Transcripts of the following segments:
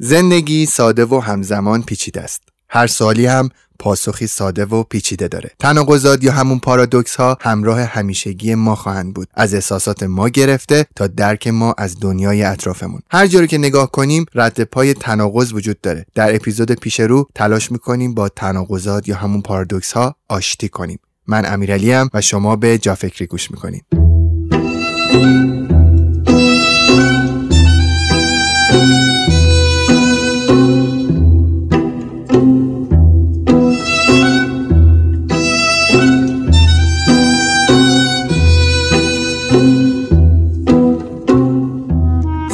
زندگی ساده و همزمان پیچیده است. هر سالی هم پاسخی ساده و پیچیده داره. تناقضات یا همون پارادوکس ها همراه همیشگی ما خواهند بود. از احساسات ما گرفته تا درک ما از دنیای اطرافمون. هر جوری که نگاه کنیم رد پای تناقض وجود داره. در اپیزود پیش رو تلاش می‌کنیم با تناقضات یا همون پارادوکس ها آشتی کنیم. من امیرعلی و شما به جافکری گوش می‌کنید.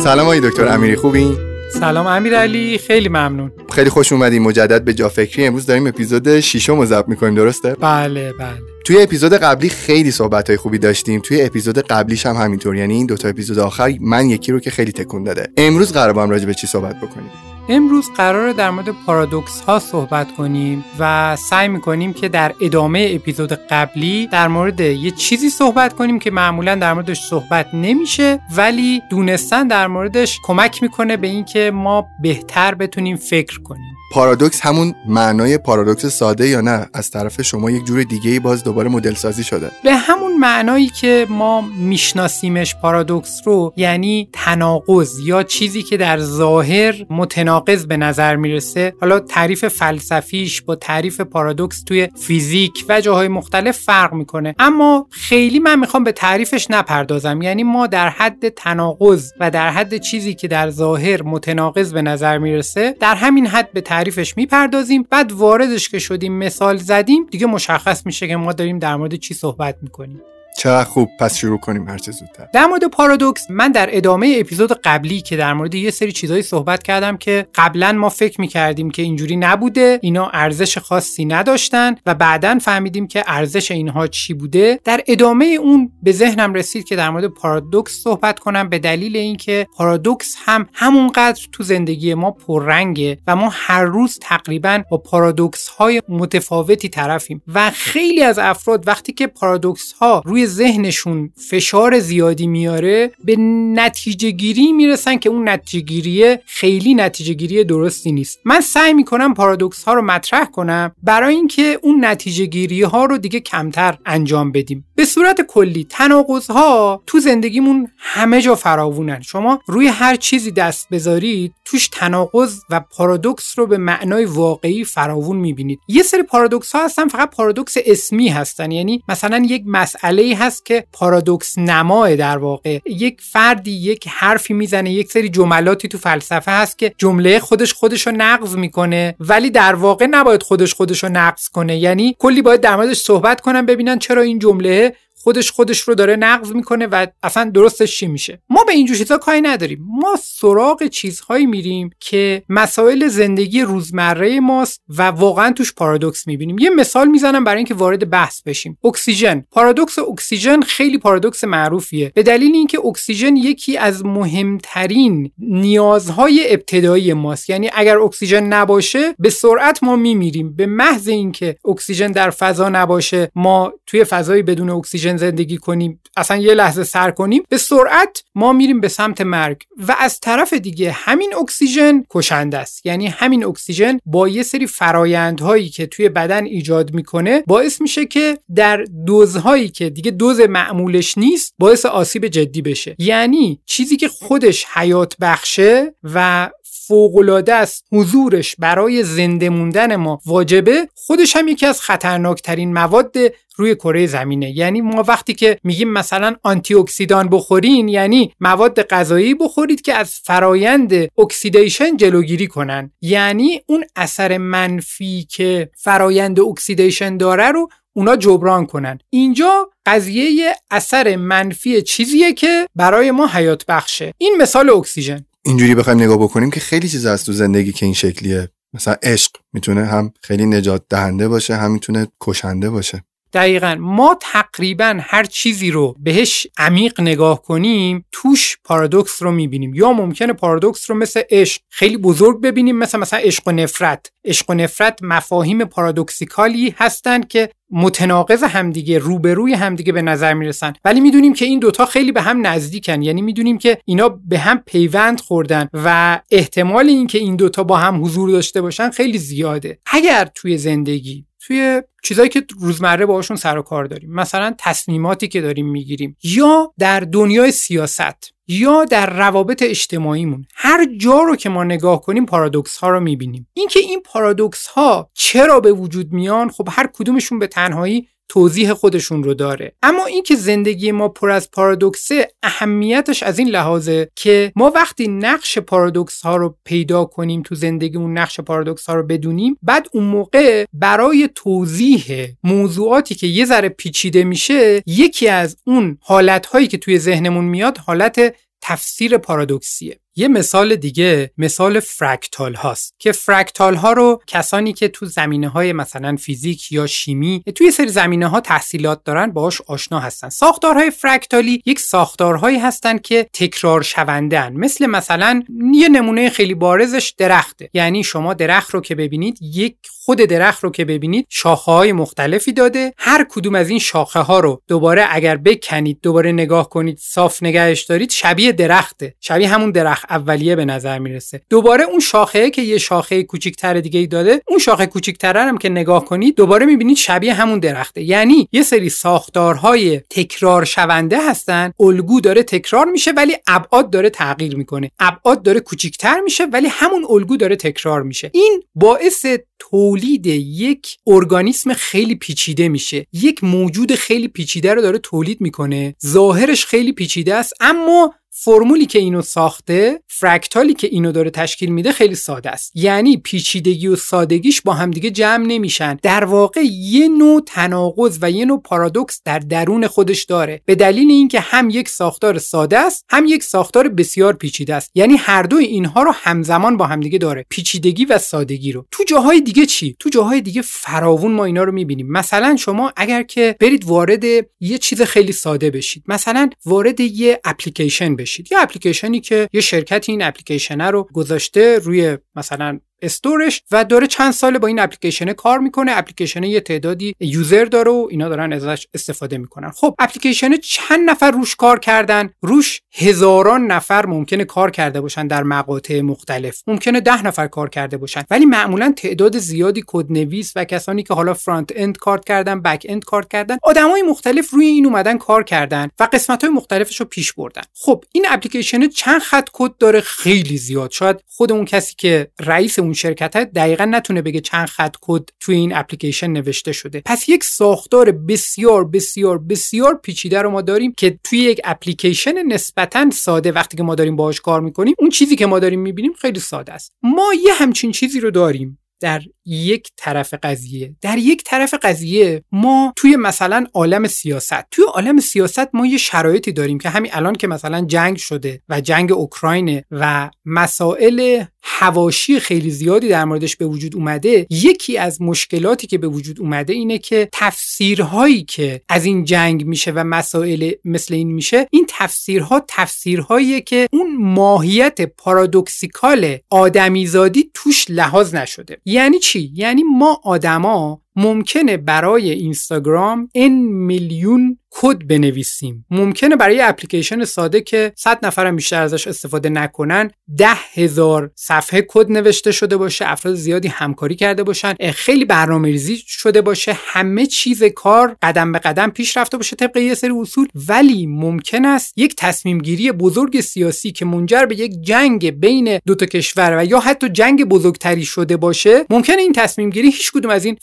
سلام آقای دکتر امیری خوبین؟ سلام امیرعلی خیلی ممنون. خیلی خوش اومدیم مجدد به جا فکری. امروز داریم اپیزود ششم رو ضبط می‌کنیم درسته؟ بله بله. توی اپیزود قبلی خیلی صحبت های خوبی داشتیم. توی اپیزود قبلیش هم همینطور. یعنی این دوتا اپیزود آخر من یکی رو که خیلی تکون داده. امروز قرار با هم راجع به چی صحبت بکنیم؟ امروز قرار در مورد پارادوکس ها صحبت کنیم و سعی می‌کنیم که در ادامه اپیزود قبلی در مورد یه چیزی صحبت کنیم که معمولا در موردش صحبت نمیشه ولی دونستن در موردش کمک می‌کنه به اینکه ما بهتر بتونیم فکر کنیم. پارادوکس همون معنای پارادوکس ساده یا نه؟ از طرف شما یک جور دیگه ای باز دوباره مدل سازی شده. به همون معنایی که ما میشناسیمش پارادوکس رو یعنی تناقض یا چیزی که در ظاهر متناقض به نظر می‌رسه. حالا تعریف فلسفیش با تعریف پارادوکس توی فیزیک و جاهای مختلف فرق می‌کنه. اما خیلی من می‌خوام به تعریفش نپردازم. یعنی ما در حد تناقض و در حد چیزی که در ظاهر متناقض به نظر می‌رسه در همین حد به تعریفش می‌پردازیم. بعد واردش که شدیم مثال زدیم دیگه مشخص میشه که ما داریم در مورد چی صحبت می‌کنیم. چقدر خوب پس شروع کنیم هر چه زودتر. در مورد پارادوکس من در ادامه اپیزود قبلی که در مورد یه سری چیزایی صحبت کردم که قبلا ما فکر می‌کردیم که اینجوری نبوده اینا ارزش خاصی نداشتن و بعدا فهمیدیم که ارزش اینها چی بوده. در ادامه اون به ذهنم رسید که در مورد پارادوکس صحبت کنم به دلیل اینکه پارادوکس هم همونقدر تو زندگی ما پررنگه و ما هر روز تقریبا با پارادوکس های متفاوتی طرفیم و خیلی از افراد وقتی که پارادوکس ها روی ذهنشون فشار زیادی میاره به نتیجه گیری می‌رسن که اون نتیجه گیری خیلی نتیجه گیری درستی نیست. من سعی می‌کنم پارادوکس ها رو مطرح کنم برای اینکه اون نتیجه گیری ها رو دیگه کمتر انجام بدیم. به صورت کلی تناقض ها تو زندگیمون همه جا فراوونن. شما روی هر چیزی دست بذارید توش تناقض و پارادوکس رو به معنای واقعی فراوون می‌بینید. یه سری پارادوکس ها هستن فقط پارادوکس اسمی هستن. یعنی مثلا یک مسئله هست که پارادوکس نماه در واقع. یک فردی یک حرفی می‌زنه یک سری جملاتی تو فلسفه هست که جمله خودش خودش رو نقض می‌کنه ولی در واقع نباید خودش خودش رو نقض کنه. یعنی کلی باید در صحبت کنن ببینن چرا این جمله خودش خودش رو داره نقض می‌کنه و اصلا درستش چی میشه؟ ما به اینجور چیزا کاری نداریم. ما سراغ چیزهایی میریم که مسائل زندگی روزمره ماست و واقعا توش پارادوکس می‌بینیم. یه مثال می‌زنم برای اینکه وارد بحث بشیم. اکسیژن. پارادوکس اکسیژن خیلی پارادوکس معروفیه. به دلیل اینکه اکسیژن یکی از مهمترین نیازهای ابتدایی ماست. یعنی اگر اکسیژن نباشه به سرعت ما میمیریم. به محض اینکه اکسیژن در فضا نباشه ما توی فضایی بدون اکسیژن زندگی کنیم اصلا یه لحظه سر کنیم به سرعت ما میریم به سمت مرگ. و از طرف دیگه همین اکسیژن کشنده است. یعنی همین اکسیژن با یه سری فرایندهایی که توی بدن ایجاد می‌کنه باعث میشه که در دوزهایی که دیگه دوز معمولش نیست باعث آسیب جدی بشه. یعنی چیزی که خودش حیات بخشه و فوقالعاده است. حضورش برای زنده موندن ما واجبه. خودش هم یکی از خطرناکترین مواد روی کره زمینه. یعنی ما وقتی که میگیم مثلا آنتی اکسیدان بخورین یعنی مواد غذایی بخورید که از فرایند oxidation جلوگیری کنن. یعنی اون اثر منفی که فرایند oxidation داره رو اونا جبران کنن. اینجا قضیه اثر منفی چیزیه که برای ما حیات بخشه این مثال اکسیژن. اینجوری بخوایم نگاه بکنیم که خیلی چیز از تو زندگی که این شکلیه. مثلا عشق می‌تونه هم خیلی نجات دهنده باشه هم می‌تونه کشنده باشه. دقیقا. ما تقریبا هر چیزی رو بهش عمیق نگاه کنیم توش پارادوکس رو می‌بینیم. یا ممکنه پارادوکس رو مثل عشق خیلی بزرگ ببینیم مثل مثلا عشق و نفرت. عشق و نفرت مفاهیم paradoxical ی هستند که متناقض همدیگه روبروی همدیگه به نظر می‌رسن. ولی می‌دونیم که این دوتا خیلی به هم نزدیکن. یعنی می‌دونیم که اینا به هم پیوند خوردن و احتمال اینکه این دوتا با هم حضور داشته باشن خیلی زیاده. اگر توی زندگی توی چیزایی که روزمره باهاشون سر و کار داریم. مثلا تصمیماتی که داریم می‌گیریم. یا در دنیای سیاست. یا در روابط اجتماعیمون. هر جا رو که ما نگاه کنیم پارادوکس ها رو می‌بینیم. اینکه این پارادوکس ها چرا به وجود میان خب هر کدومشون به تنهایی توضیح خودشون رو داره. اما اینکه زندگی ما پر از پارادوکسه اهمیتش از این لحاظه که ما وقتی نقش پارادوکس ها رو پیدا کنیم تو زندگیمون نقش پارادوکس ها رو بدونیم بعد اون موقع برای توضیح موضوعاتی که یه ذره پیچیده میشه یکی از اون حالت هایی که توی ذهنمون میاد حالت تفسیر پارادوکسیه. یه مثال دیگه مثال فرکتال هاست که فرکتال ها رو کسانی که تو زمینه های مثلا فیزیک یا شیمی تو یه سری زمینه ها تحصیلات دارن باهاش آشنا هستن. ساختارهای فرکتالی یک ساختارهایی هستن که تکرار شونده مثل مثلا یه نمونه خیلی بارزش درخته. یعنی شما درخت رو که ببینید یک خود درخت رو که ببینید شاخه های مختلفی داده. هر کدوم از این شاخه ها رو دوباره اگر بکنید دوباره نگاه کنید صاف نگهش دارید شبیه درخته. شبیه همون درخت اولیه به نظر می‌رسه. دوباره اون شاخه که یه شاخه کوچیک‌تر دیگه ای داده اون شاخه کوچیک‌تر هم که نگاه کنید دوباره می‌بینید شبیه همون درخته. یعنی یه سری ساختارهای تکرار شونده هستن. الگو داره تکرار میشه ولی ابعاد داره تغییر می‌کنه. ابعاد داره کوچیکتر میشه ولی همون الگو داره تکرار میشه. این باعث تولید یک ارگانیسم خیلی پیچیده میشه. یک موجود خیلی پیچیده رو داره تولید می‌کنه. ظاهرش خیلی پیچیده است اما فرمولی که اینو ساخته فرکتالی که اینو داره تشکیل میده خیلی ساده است. یعنی پیچیدگی و سادگیش با همدیگه جمع نمیشن. در واقع یه نوع تناقض و یه نوع پارادوکس در درون خودش داره. به دلیل اینکه هم یک ساختار ساده است هم یک ساختار بسیار پیچیده است. یعنی هر دو اینها رو همزمان با همدیگه داره. پیچیدگی و سادگی رو. تو جاهای دیگه چی؟ تو جاهای دیگه فراوون ما اینا رو می‌بینیم. مثلا شما اگر که برید وارد یه چیز خیلی ساده بشید. مثلا وارد یه اپلیکیشن بشید یه اپلیکیشنی که یه شرکتی این اپلیکیشن رو گذاشته روی مثلا store ش و داره چند ساله با این اپلیکیشن کار می‌کنه. اپلیکیشن یه تعدادی user داره و اینا دارن ازش استفاده می‌کنن. خب اپلیکیشن چند نفر روش کار کردن؟ روش هزاران نفر ممکنه کار کرده باشن در مقاطع مختلف. ممکنه ده نفر کار کرده باشن. ولی معمولا تعداد زیادی کدنویس و کسانی که حالا front-end کار کردن back-end کار کردن آدمای مختلف روی این اومدن کار کردن و قسمت های مختلفش رو پیش بردن. خب این اپلیکیشن چند خط کد داره؟ خیلی زیاد. شاید خود اون کسی که رئیس اون شرکت دقیقا نتونه بگه چند خط کد توی این اپلیکیشن نوشته شده. پس یک ساختار بسیار بسیار بسیار پیچیده رو ما داریم که توی یک اپلیکیشن نسبتا ساده وقتی که ما داریم باهاش کار می‌کنیم اون چیزی که ما داریم می‌بینیم خیلی ساده است. ما یه همچین چیزی رو داریم در یک طرف قضیه. در یک طرف قضیه ما توی مثلا عالم سیاست توی عالم سیاست ما یه شرایطی داریم که همین الان که مثلا جنگ شده و جنگ اوکراین و مسائل هواشی خیلی زیادی در موردش به وجود اومده یکی از مشکلاتی که به وجود اومده اینه که تفسیرهایی که از این جنگ میشه و مسائل مثل این میشه این تفسیرها تفسیرهایی که اون ماهیت پارادوکسیکال آدمیزادی توش لحاظ نشده. یعنی چی؟ یعنی ما آدما ممکنه برای اینستاگرام این میلیون کد بنویسیم. ممکنه برای اپلیکیشن ساده که 100 نفرم بیشتر ازش استفاده نکنن ده هزار صفحه کد نوشته شده باشه افراد زیادی همکاری کرده باشن خیلی برنامه ریزی شده باشه همه چیز کار قدم به قدم پیش رفته باشه طبق یه سری اصول. ولی ممکن است یک تصمیم گیری بزرگ سیاسی که منجر به یک جنگ بین دو تا کشور و یا حتی جنگ بزرگتری شده باشه ممکنه این تصمیم گیری هیچ کدوم از این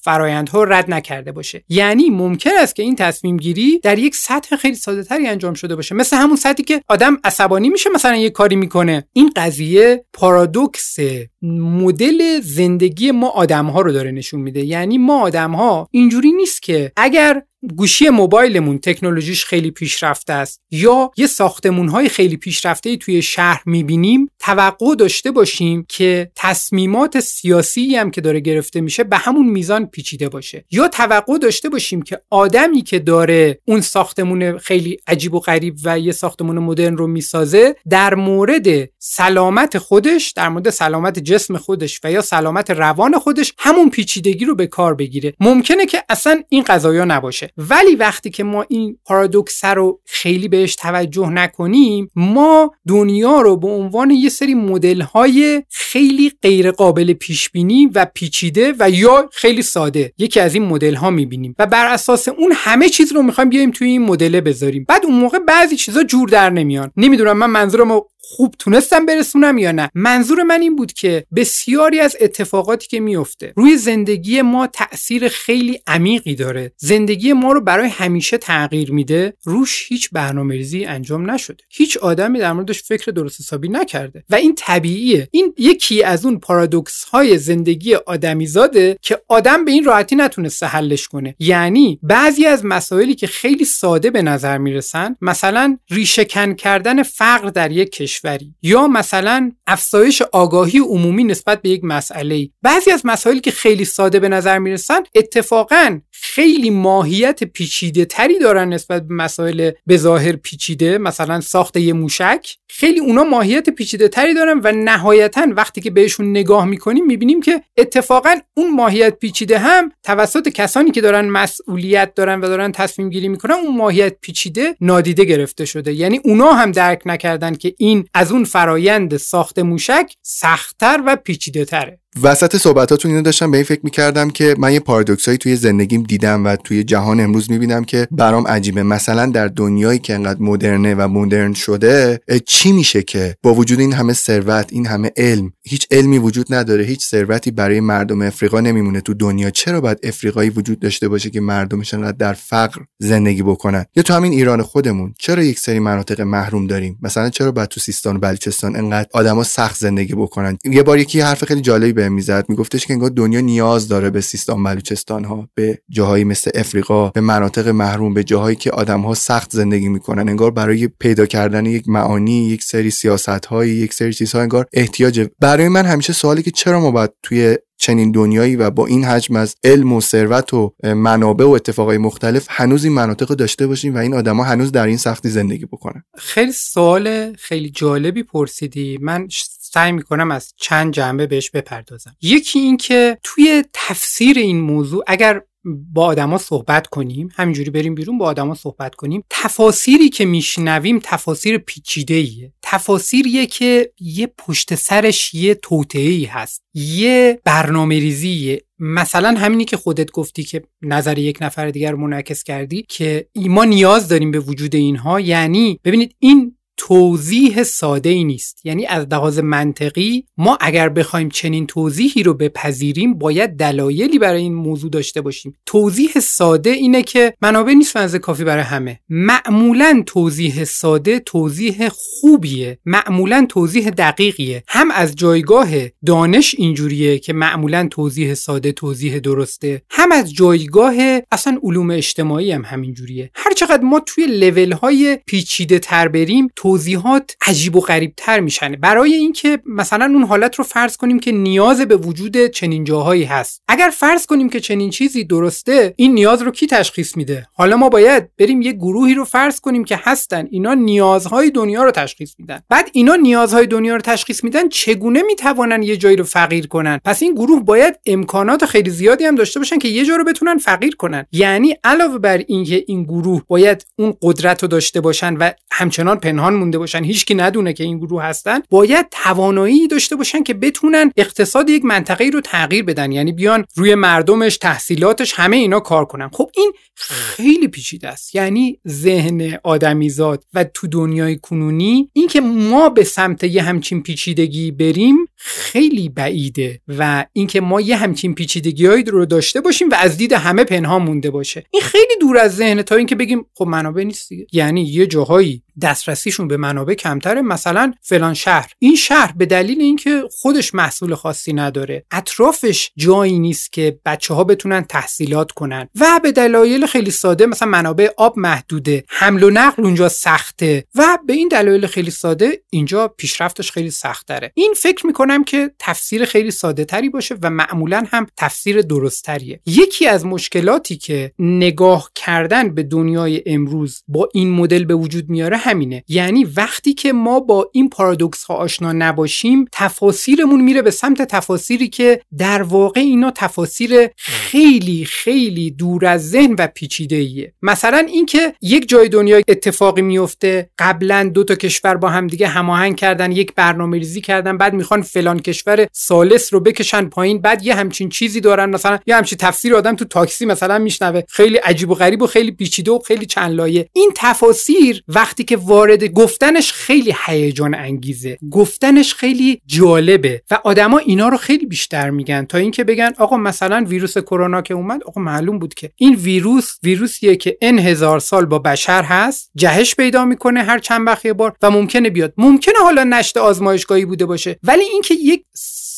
فرایندها رد نکرده باشه. یعنی ممکن است که این تصمیم گیری در یک سطح خیلی ساده تری انجام شده باشه. مثل همون سطحی که آدم عصبانی میشه مثلا یه کاری می‌کنه. این قضیه پارادوکس مدل زندگی ما آدم ها رو داره نشون میده. یعنی ما آدم ها اینجوری نیست که اگر گوشی موبایلمون تکنولوژیش خیلی پیشرفته است. یا یه ساختمون های خیلی پیشرفته توی شهر می‌بینیم توقع داشته باشیم که تصمیمات سیاسی هم که داره گرفته میشه به همون میزان پیچیده باشه. یا توقع داشته باشیم که آدمی که داره اون ساختمون خیلی عجیب و غریب و یه ساختمون مدرن رو می‌سازه در مورد سلامت خودش در مورد سلامت جسم خودش و یا سلامت روان خودش همون پیچیدگی رو به کار بگیره. ممکنه که اصلا این قضایا نباشه. ولی وقتی که ما این پارادوکس رو خیلی بهش توجه نکنیم ما دنیا رو به عنوان یه سری مدل های خیلی غیر قابل پیش بینی و پیچیده و یا خیلی ساده یکی از این مدل ها می‌بینیم. و بر اساس اون همه چیز رو می‌خوایم بیایم توی این مدل بذاریم. بعد اون موقع بعضی چیزا جور در نمیان. نمی‌دونم من منظورم خوب تونستم برسونم یا نه؟ منظور من این بود که بسیاری از اتفاقاتی که میفته روی زندگی ما تاثیر خیلی عمیقی داره. زندگی ما رو برای همیشه تغییر میده روش هیچ برنامه‌ریزی انجام نشده. هیچ آدمی در موردش فکر درست حسابی نکرده. و این طبیعیه. این یکی از اون پارادوکس های زندگی آدمیزاده که آدم به این راحتی نتونسته حلش کنه. یعنی بعضی از مسائلی که خیلی ساده به نظر می‌رسن مثلا ریشهکن کردن فقر در یک کشوری یا مثلا افزایش آگاهی عمومی نسبت به یک مسئله. بعضی از مسائلی که خیلی ساده به نظر می‌رسن اتفاقا خیلی ماهیت پیچیده تری دارن نسبت به مسائل به ظاهر پیچیده مثلا ساخت یه موشک. خیلی اونا ماهیت پیچیده تری دارن و نهایتا وقتی که بهشون نگاه می‌کنیم می‌بینیم که اتفاقا اون ماهیت پیچیده هم توسط کسانی که دارن مسئولیت دارن و دارن تصمیم گیری می‌کنن اون ماهیت پیچیده نادیده گرفته شده. یعنی اونا هم درک نکردن که این از اون فرایند ساخت موشک سختتر و پیچیده تره وسط صحبتاتون اینو داشتم به این فکر می‌کردم که من یه پارادوکسایی توی زندگیم دیدم و توی جهان امروز می‌بینم که برام عجیبه. مثلا در دنیایی که انقدر مدرنه و مدرن شده چی میشه که با وجود این همه ثروت این همه علم هیچ علمی وجود نداره هیچ ثروتی برای مردم افریقا نمیمونه تو دنیا چرا باید افریقایی وجود داشته باشه که مردمش انقدر در فقر زندگی بکنن؟ یا تو همین ایران خودمون چرا یک سری مناطق محروم داریم؟ مثلا چرا باید تو سیستان و بلوچستان انقدر آدما سخت زندگی بکنن؟ یه بار یکی حرف خیلی جالبی به می‌زد میگفتش که انگار دنیا نیاز داره به سیستان بلوچستان ها به جاهایی مثل افریقا به مناطق محروم به جاهایی که آدم ها سخت زندگی می‌کنن. انگار برای پیدا کردن یک معانی یک سری سیاست هایی یک سری چیزها انگار احتیاج. برای من همیشه سوالی که چرا ما باید توی چنین دنیایی و با این حجم از علم و ثروت و منابع و اتفاقای مختلف هنوز این مناطق رو داشته باشیم و این آدما هنوز در این سختی زندگی بکنن؟ خیلی سوال خیلی جالبی پرسیدی. من سعی می‌کنم از چند جنبه بهش بپردازم. یکی این که توی تفسیر این موضوع اگر با آدما صحبت کنیم همینجوری بریم بیرون با آدما صحبت کنیم تفاسیری که میشنویم تفاسیر پیچیده ایه تفاسیریه که یه پشت سرش یه توطعه هست. یه برنامه ریزیه مثلا همینی که خودت گفتی که نظر یک نفر دیگر منعکس کردی که ما نیاز داریم به وجود اینها. یعنی ببینید این توضیح ساده ای نیست. یعنی از لحاظ منطقی ما اگر بخوایم چنین توضیحی رو بپذیریم باید دلایلی برای این موضوع داشته باشیم. توضیح ساده اینه که منابع نیست کافی برای همه. معمولا توضیح ساده توضیح خوبیه. معمولا توضیح دقیقیه. هم از جایگاه دانش اینجوریه که معمولا توضیح ساده توضیح درسته هم از جایگاه اصلا علوم اجتماعی هم همینجوریه. هر چقدر ما توی لول های پیچیده تر بریم توضیحات عجیب و غریب تر میشن. برای اینکه مثلا اون حالت رو فرض کنیم که نیاز به وجود چنین جاهایی هست. اگر فرض کنیم که چنین چیزی درسته این نیاز رو کی تشخیص میده؟ حالا ما باید بریم یه گروهی رو فرض کنیم که هستن. اینا نیازهای دنیا رو تشخیص میدن. بعد اینا نیازهای دنیا رو تشخیص میدن چگونه می‌توانن یه جایی رو فقیر کنن؟ پس این گروه باید امکانات خیلی زیادی هم داشته باشن که یه جا رو بتونن فقیر کنن. یعنی علاوه بر اینکه این گروه باید اون قدرت رو داشته باشن و همچنان پنهان مونده باشن. هیچکی ندونه که این گروه هستن. باید توانایی داشته باشن که بتونن اقتصاد یک منطقه رو تغییر بدن. یعنی بیان روی مردمش تحصیلاتش همه اینا کار کنن. خب این خیلی پیچیده است. یعنی ذهن آدمیزاد و تو دنیای کنونی اینکه ما به سمت یه همچین پیچیدگی بریم خیلی بعیده و اینکه ما یه همچین پیچیدگیهایی رو داشته باشیم و از دید همه پنهان مونده باشه. این خیلی دور از ذهن تا اینکه بگیم خب منابع نیست دیگه. یعنی یه جاهایی دسترسیشون به منابع کمتره مثلا فلان شهر. این شهر به دلیل اینکه خودش محصول خاصی نداره اطرافش جایی نیست که بچه ها بتونن تحصیلات کنن. و به دلایل خیلی ساده مثلا منابع آب محدوده حمل و نقل اونجا سخته. و به این دلایل خیلی ساده اینجا پیشرفتش خیلی سخت داره این فکر می‌کنم که تفسیر خیلی ساده تری باشه و معمولا هم تفسیر درست تریه یکی از مشکلاتی که نگاه کردن به دنیای امروز با این مدل به وجود میاره همینه. یعنی وقتی که ما با این پارادوکس ها آشنا نباشیم تفاسیرمون میره به سمت تفاسیری که در واقع اینا تفاسیر خیلی خیلی دور از ذهن و پیچیده ایه مثلا اینکه یک جای دنیا اتفاقی میفته قبلا دو تا کشور با هم دیگه هماهنگ کردن یک برنامه ریزی کردن بعد می‌خوان فلان کشور سالس رو بکشن پایین بعد یه همچین چیزی دارن مثلا یه همچین تفسیر آدم تو تاکسی مثلا میشنوه. خیلی عجیب و غریب و خیلی پیچیده و خیلی چند لایه این تفاسیر وقتی که وارد گفتنش خیلی هیجان انگیزه. گفتنش خیلی جالبه و آدما اینا رو خیلی بیشتر میگن تا اینکه بگن آقا مثلا ویروس کرونا که اومد آقا معلوم بود که این ویروس ویروسیه که ان هزار سال با بشر هست جهش پیدا می‌کنه هر چند وقت بار و ممکنه بیاد. ممکنه حالا نشت آزمایشگاهی بوده باشه. ولی اینکه یک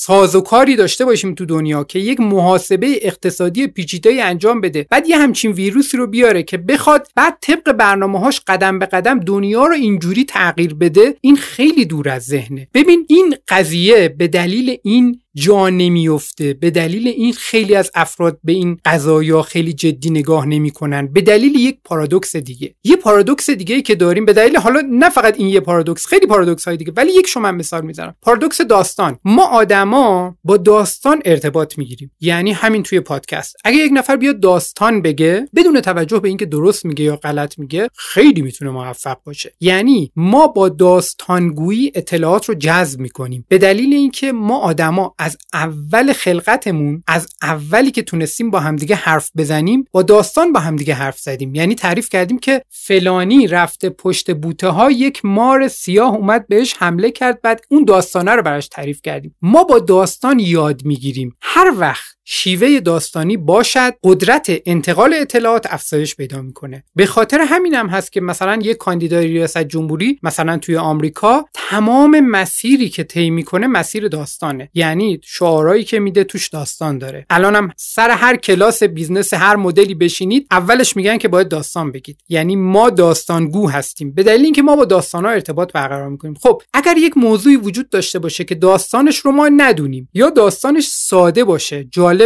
سازوکاری داشته باشیم تو دنیا که یک محاسبه اقتصادی پیچیده انجام بده. بعد یه همچین ویروسی رو بیاره که بخواد بعد طبق برنامه‌هاش قدم به قدم دنیا رو اینجوری تغییر بده این خیلی دور از ذهنه. ببین این قضیه به دلیل این جا نمیفته به دلیل این خیلی از افراد به این قضایا خیلی جدی نگاه نمی‌کنن. به دلیل یک پارادوکس دیگه. یه پارادوکس دیگه که داریم به دلیل حالا نه فقط این یه پارادوکس خیلی پارادوکس های دیگه ولی یک شما مثال می‌زنم. پارادوکس داستان. ما آدما با داستان ارتباط می‌گیریم. یعنی همین توی پادکست. اگه یک نفر بیاد داستان بگه بدون توجه به اینکه درست میگه یا غلط میگه خیلی می‌تونه موفق باشه. یعنی ما با داستانگویی اطلاعات رو جذب می‌کنیم. به دلیل اینکه ما آدما از اول خلقتمون از اولی که تونستیم با همدیگه حرف بزنیم با داستان با همدیگه حرف زدیم. یعنی تعریف کردیم که فلانی رفته پشت بوته ها یک مار سیاه اومد بهش حمله کرد بعد اون داستانه رو براش تعریف کردیم. ما با داستان یاد می‌گیریم. هر وقت شیوه داستانی باشد قدرت انتقال اطلاعات افزایش پیدا می‌کنه. به خاطر همین هم هست که مثلا یک کاندیدای ریاست جمهوری مثلا توی آمریکا تمام مسیری که طی می‌کنه مسیر داستانه. یعنی شعارهایی که میده توش داستان داره. الانم سر هر کلاس business هر مدلی بشینید اولش میگن که باید داستان بگید. یعنی ما داستانگو هستیم. به دلیل اینکه ما با داستانها ارتباط برقرار می‌کنیم. خب اگر یک موضوعی وجود داشته باشه که داستانش رو ما ندونیم یا داستانش ساده باشه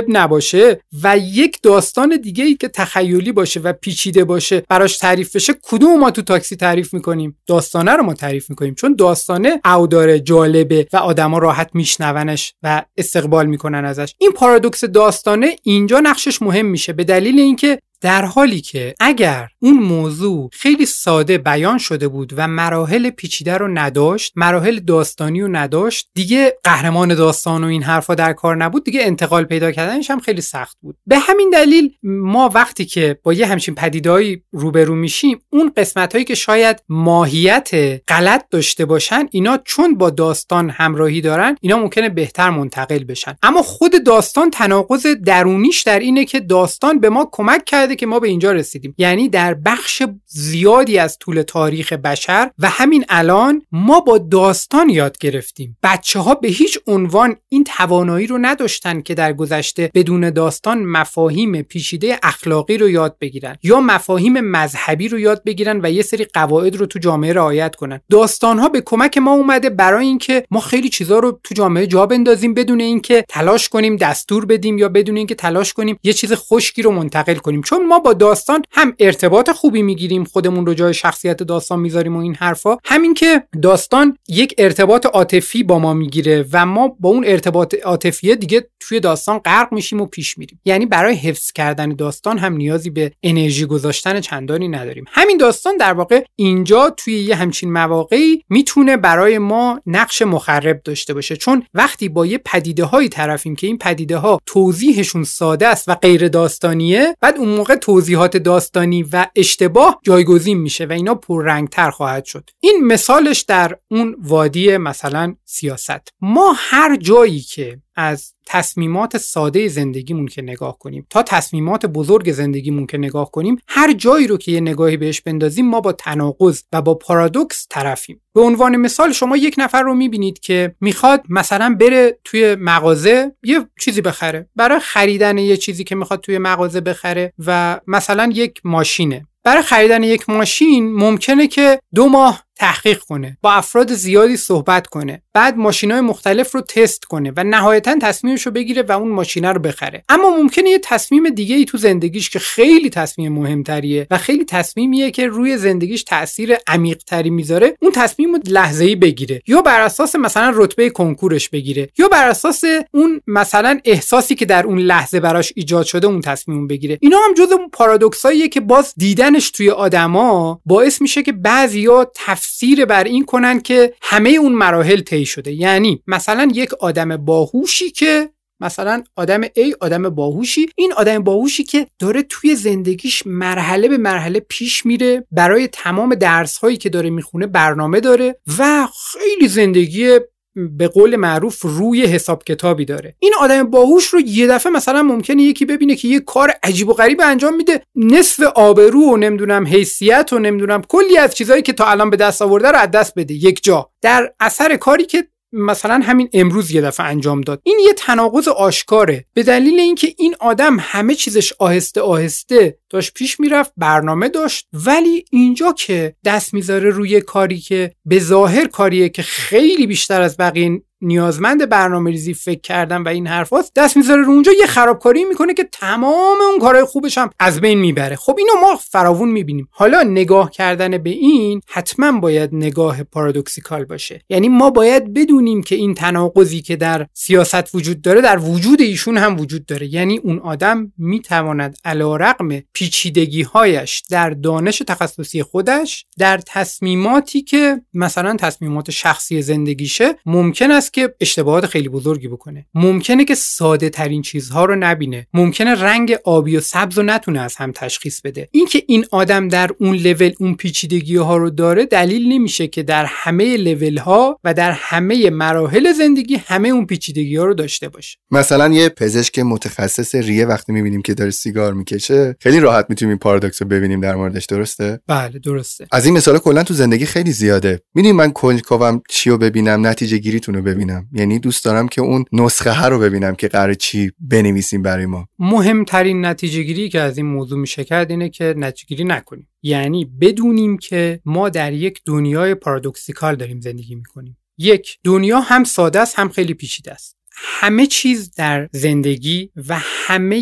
نباشه و یک داستان دیگه ای که تخیلی باشه و پیچیده باشه براش تعریف بشه کدوم ما تو تاکسی تعریف می‌کنیم؟ داستانه رو ما تعریف می‌کنیم چون داستانه او داره جالبه و آدما راحت میشنونش و استقبال می‌کنن ازش. این پارادوکس داستانه اینجا نقشش مهم میشه به دلیل اینکه در حالی که اگر اون موضوع خیلی ساده بیان شده بود و مراحل پیچیده رو نداشت مراحل داستانی رو نداشت دیگه قهرمان داستان و این حرفا در کار نبود دیگه انتقال پیدا کردنش هم خیلی سخت بود. به همین دلیل ما وقتی که با یه همچین پدیدهایی روبرو میشیم اون قسمت هایی که شاید ماهیت غلط داشته باشن اینا چون با داستان همراهی دارن اینا ممکنه بهتر منتقل بشن. اما خود داستان تناقض درونیش در اینه که داستان به ما کمک کرد که ما به اینجا رسیدیم. یعنی در بخش زیادی از طول تاریخ بشر و همین الان ما با داستان یاد گرفتیم. بچه ها به هیچ عنوان این توانایی رو نداشتن که در گذشته بدون داستان مفاهیم پیچیده اخلاقی رو یاد بگیرن یا مفاهیم مذهبی رو یاد بگیرن و یه سری قواعد رو تو جامعه رعایت کنن. داستان ها به کمک ما اومده برای اینکه ما خیلی چیزا رو تو جامعه جا بندازیم بدون اینکه تلاش کنیم دستور بدیم یا بدون اینکه تلاش کنیم یه چیز خشکی رو منتقل کنیم. چون ما با داستان هم ارتباط خوبی می‌گیریم خودمون رو جای شخصیت داستان می‌ذاریم و این حرفا همین که داستان یک ارتباط عاطفی با ما می‌گیره و ما با اون ارتباط عاطفی دیگه توی داستان غرق میشیم و پیش میریم. یعنی برای حفظ کردن داستان هم نیازی به انرژی گذاشتن چندانی نداریم. همین داستان در واقع اینجا توی یه همچین مواقعی می‌تونه برای ما نقش مخرب داشته باشه. چون وقتی با یه پدیده هایی طرفیم که این پدیده ها توضیحشون ساده است و غیر داستانیه بعد اون موقع توضیحات داستانی و اشتباه جایگزین میشه و اینا پررنگتر خواهد شد. این مثالش در اون وادی مثلا سیاست. ما هر جایی که از تصمیمات ساده زندگیمون که نگاه کنیم تا تصمیمات بزرگ زندگیمون که نگاه کنیم هر جایی رو که یه نگاهی بهش بندازیم ما با تناقض و با پارادوکس طرفیم. به عنوان مثال شما یک نفر رو می‌بینید که می‌خواد مثلا بره توی مغازه یه چیزی بخره. برای خریدن یه چیزی که می‌خواد توی مغازه بخره و مثلا یک ماشینه. برای خریدن یک ماشین ممکنه که دو ماه تحقیق کنه با افراد زیادی صحبت کنه بعد ماشین های مختلف رو تست کنه و نهایتا تصمیمش رو بگیره و اون ماشینه رو بخره. اما ممکنه یه تصمیم دیگه ای تو زندگیش که خیلی تصمیم مهمتریه و خیلی تصمیمیه که روی زندگیش تاثیر عمیق تری می‌ذاره اون تصمیم رو لحظه ای بگیره. یا بر اساس مثلا رتبه کنکورش بگیره یا بر اساس اون مثلا احساسی که در اون لحظه براش ایجاد شده اون تصمیم بگیره. اینا هم جز اون پارادوکساییه که باز دیدنش توی آدما باعث میشه که بعضیا تفسیر بر این کنن که همه اون مراحل طی شده. یعنی مثلا یک آدم باهوشی که مثلا آدم A آدم باهوشی این آدم باهوشی که داره توی زندگیش مرحله به مرحله پیش میره برای تمام درس هایی که داره می‌خونه برنامه داره و خیلی زندگی به قول معروف روی حساب کتابی داره. این آدم باهوش رو یه دفعه مثلا ممکنه یکی ببینه که یه کار عجیب و غریب انجام میده. نصف آبرو و نمی‌دونم حیثیت و نمی‌دونم کلی از چیزهایی که تا الان به دست آورده رو از دست بده. یک جا. در اثر کاری که مثلا همین امروز یه دفعه انجام داد. این یه تناقض آشکاره. به دلیل اینکه این آدم همه چیزش آهسته آهسته داشت پیش می‌رفت برنامه داشت ولی اینجا که دست می‌ذاره روی کاری که به ظاهر کاریه که خیلی بیشتر از بقیه نیازمند برنامه ریزی فکر کردن و این حرفاست دست می‌ذاره رو اونجا یه خرابکاری می‌کنه که تمام اون کارهای خوبش هم از بین می‌بره. خب اینو ما فراوون می‌بینیم. حالا نگاه کردن به این حتما باید نگاه پارادوکسیکال باشه. یعنی ما باید بدونیم که این تناقضی که در سیاست وجود داره در وجود ایشون هم وجود داره. یعنی اون آدم می‌تواند علیرغم پیچیدگی هایش در دانش تخصصی خودش در تصمیماتی که مثلا تصمیمات شخصی زندگیشه ممکن است که اشتباهات خیلی بزرگی بکنه. ممکنه که ساده ترین چیزها رو نبینه. ممکنه رنگ آبی و سبز رو نتونه از هم تشخیص بده. اینکه این آدم در اون لول اون پیچیدگی ها رو داره دلیل نمیشه که در همه لول ها و در همه مراحل زندگی همه اون پیچیدگی ها رو داشته باشه. مثلا یه پزشک متخصص ریه وقتی می‌بینیم که داره سیگار می‌کشه خیلی راحت می‌تونیم این پارادوکس رو ببینیم در موردش درسته؟ بله درسته. از این مثال کلا تو زندگی خیلی زیاده. می‌دونی من کنجکاوم چی رو ببینم نتیجه گیریتون رو ببینم یعنی دوست دارم که اون نسخه ها رو ببینم که قرار چی بنویسیم برای ما. مهمترین نتیجه گیری که از این موضوع میشه کرد اینه که نتیجه گیری نکنیم. یعنی بدونیم که ما در یک دنیای پارادوکسیکال داریم زندگی می‌کنیم. یک دنیا هم ساده است هم خیلی پیچیده است. همه چیز در زندگی و همه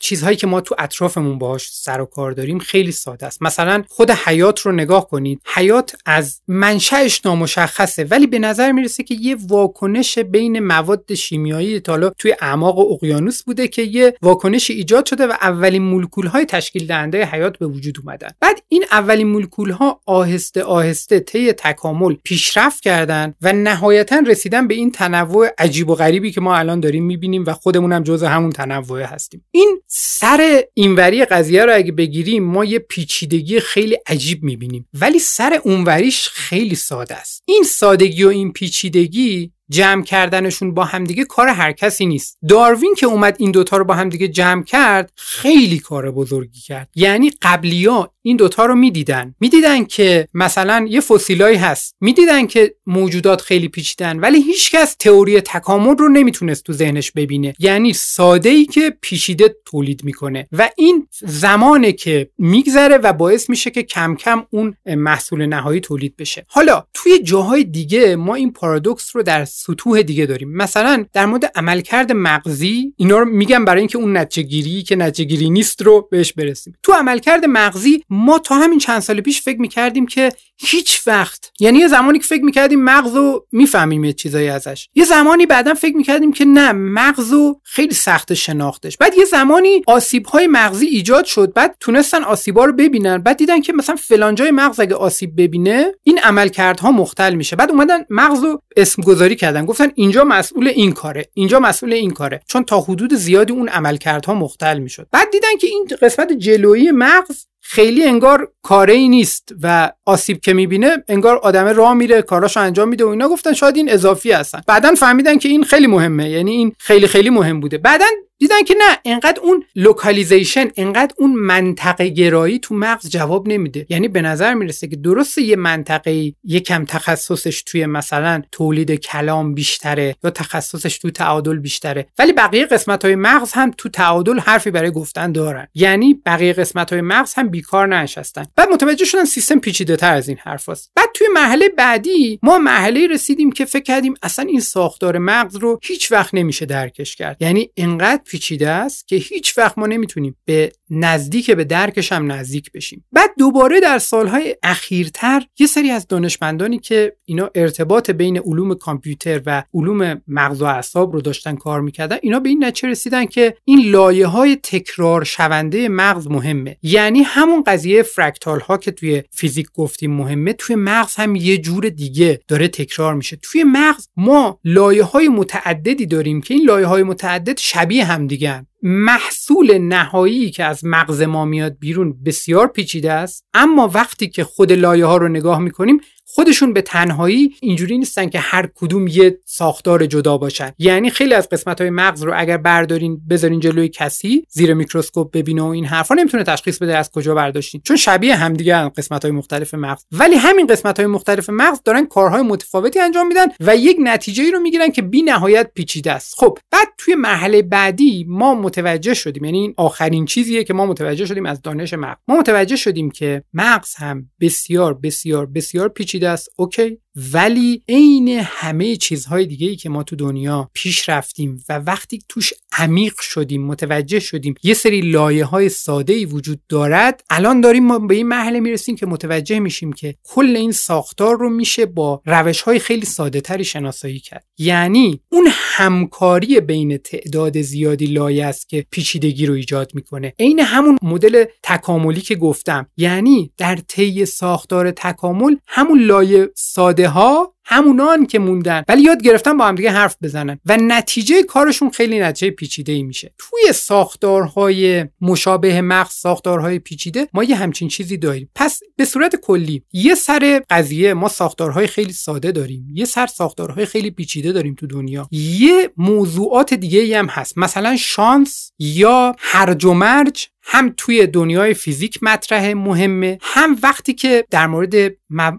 چیزهایی که ما تو اطرافمون باهاش سر و کار داریم خیلی ساده است. مثلا خود حیات رو نگاه کنید. حیات از منشأش نامشخصه ولی به نظر می‌رسه که یه واکنش بین مواد شیمیایی تا توی اعماق اقیانوس بوده که یه واکنش ایجاد شده و اولین مولکول های تشکیل دهنده حیات به وجود اومدن. بعد این اولین مولکول ها آهسته آهسته طی تکامل پیشرفت کردن و نهایتا رسیدن به این تنوع عجیب و غریبی که ما الان داریم می‌بینیم و خودمون هم جزء همون تنوع هستیم. این سر اینوری قضیه رو اگه بگیریم ما یه پیچیدگی خیلی عجیب می‌بینیم. ولی سر اونوریش خیلی ساده است. این سادگی و این پیچیدگی جمع کردنشون با همدیگه کار هر کسی نیست. داروین که اومد این دوتا رو با همدیگه جمع کرد خیلی کار بزرگی کرد. یعنی قبلیا این دوتا رو می‌دیدن. می‌دیدن که مثلا یه فسیلایی هست. می‌دیدن که موجودات خیلی پیچیدن ولی هیچکس تئوری تکامل رو نمی‌تونست تو ذهنش ببینه. یعنی ساده ای که پیچیده تولید می‌کنه. و این زمانه که میگذره و باعث میشه که کم کم اون محصول نهایی تولید بشه. حالا توی جاهای دیگه ما این پارادوکس رو در سطوح دیگه داریم. مثلا در مورد عملکرد مغزی اینا رو میگم برای اینکه اون نتیجه که نتیجه نیست رو بهش برسیم. تو عملکرد مغزی ما تا همین چند سال پیش فکر می‌کردیم که هیچ وقت یعنی یه زمانی که فکر می‌کردیم مغز رو می‌فهمیم یه چیزایی ازش. یه زمانی بعدا فکر می‌کردیم که نه مغز رو خیلی سخت شناختش. بعد یه زمانی آسیب های مغزی ایجاد شد بعد تونستن آسیبا رو ببینن. بعد دیدن که مثلا فلان جای مغز اگه آسیب ببینه این عملکردها مختل میشه. بعد اومدن مغز رو اسم گذاری کردن. گفتن اینجا مسئول این کاره اینجا مسئول این کاره. چون تا حدود زیادی اون عملکردها مختل می‌شد. بعد دیدن که این قسمت جلویی مغز خیلی انگار کاره ای نیست و آسیب که می‌بینه انگار آدم راه میره کاراشو انجام میده و اینا. گفتن شاید این اضافی هستن. بعدا فهمیدن که این خیلی مهمه. یعنی این خیلی خیلی مهم بوده. بعدا دیدن که نه انقدر اون localization انقدر اون منطقه گرایی تو مغز جواب نمیده. یعنی به نظر می‌رسه که درسته یه منطقه یکم تخصصش توی مثلا تولید کلام بیشتره یا تخصصش تو تعادل بیشتره. ولی بقیه قسمت های مغز هم تو تعادل حرفی برای گفتن دارن. یعنی بقیه قسمت های مغز هم بیکار نشستن بعد متوجه شدن سیستم پیچیده تر از این حرف هست. بعد توی مرحله بعدی ما مرحله رسیدیم که فکر کردیم اصلا این ساختار مغز رو هیچ وقت نمیشه درکش کرد. یعنی انقدر پیچیده است که هیچ وقت ما نمی‌تونیم به نزدیک به درکش هم نزدیک بشیم. بعد دوباره در سالهای اخیرتر یه سری از دانشمندانی که اینا ارتباط بین علوم کامپیوتر و علوم مغز و اعصاب رو داشتن کار می‌کردن اینا به این نتیجه رسیدن که این لایه های تکرار شونده مغز مهمه. یعنی همون قضیه فرکتال ها که توی فیزیک گفتیم مهمه توی مغز هم یه جور دیگه داره تکرار میشه. توی مغز ما لایه های متعددی داریم که این لایه های متعدد شبیه هم دیگه محصول نهایی که از مغز ما میاد بیرون بسیار پیچیده است. اما وقتی که خود لایه ها رو نگاه می‌کنیم خودشون به تنهایی اینجوری نیستن که هر کدوم یه ساختار جدا باشن. یعنی خیلی از قسمت های مغز رو اگر بردارین بذارین جلوی کسی زیر میکروسکوپ ببینه و این حرفا نمی‌تونه تشخیص بده از کجا برداشتین. چون شبیه همدیگه هم قسمت های مختلف مغز. ولی همین قسمت های مختلف مغز دارن کارهای متفاوتی انجام میدن و یک نتیجه ای رو می‌گیرن که بی نهایت پیچیده است. خب بعد توی مرحله بعدی ما متوجه شدیم. یعنی این آخرین چیزیه که ما متوجه شدیم از دانش مغز. ما متوجه شدیم که مغز هم بسیار بسیار بسیار پیچیده است. okay. ولی عین همه چیزهای دیگه ای که ما تو دنیا پیش رفتیم و وقتی توش عمیق شدیم متوجه شدیم یه سری لایه های ساده ای وجود دارد الان داریم ما به این مرحله می‌رسیم که متوجه میشیم که کل این ساختار رو میشه با روش های خیلی ساده تری شناسایی کرد. یعنی اون همکاری بین تعداد زیادی لایه است که پیچیدگی رو ایجاد می‌کنه. عین همون مدل تکاملی که گفتم. یعنی در طی ساختار تکامل همون لایه ساده ها همونان که موندن ولی یاد گرفتن با هم دیگه حرف بزنن و نتیجه کارشون خیلی نتیجه پیچیده ای میشه. توی ساختارهای مشابه مغز ساختارهای پیچیده ما یه همچین چیزی داریم. پس به صورت کلی یه سر قضیه ما ساختارهای خیلی ساده داریم یه سر ساختارهای خیلی پیچیده داریم تو دنیا. یه موضوعات دیگه هم هست. مثلا شانس یا هرج و مرج هم توی دنیای فیزیک مطرح مهمه هم وقتی که در مورد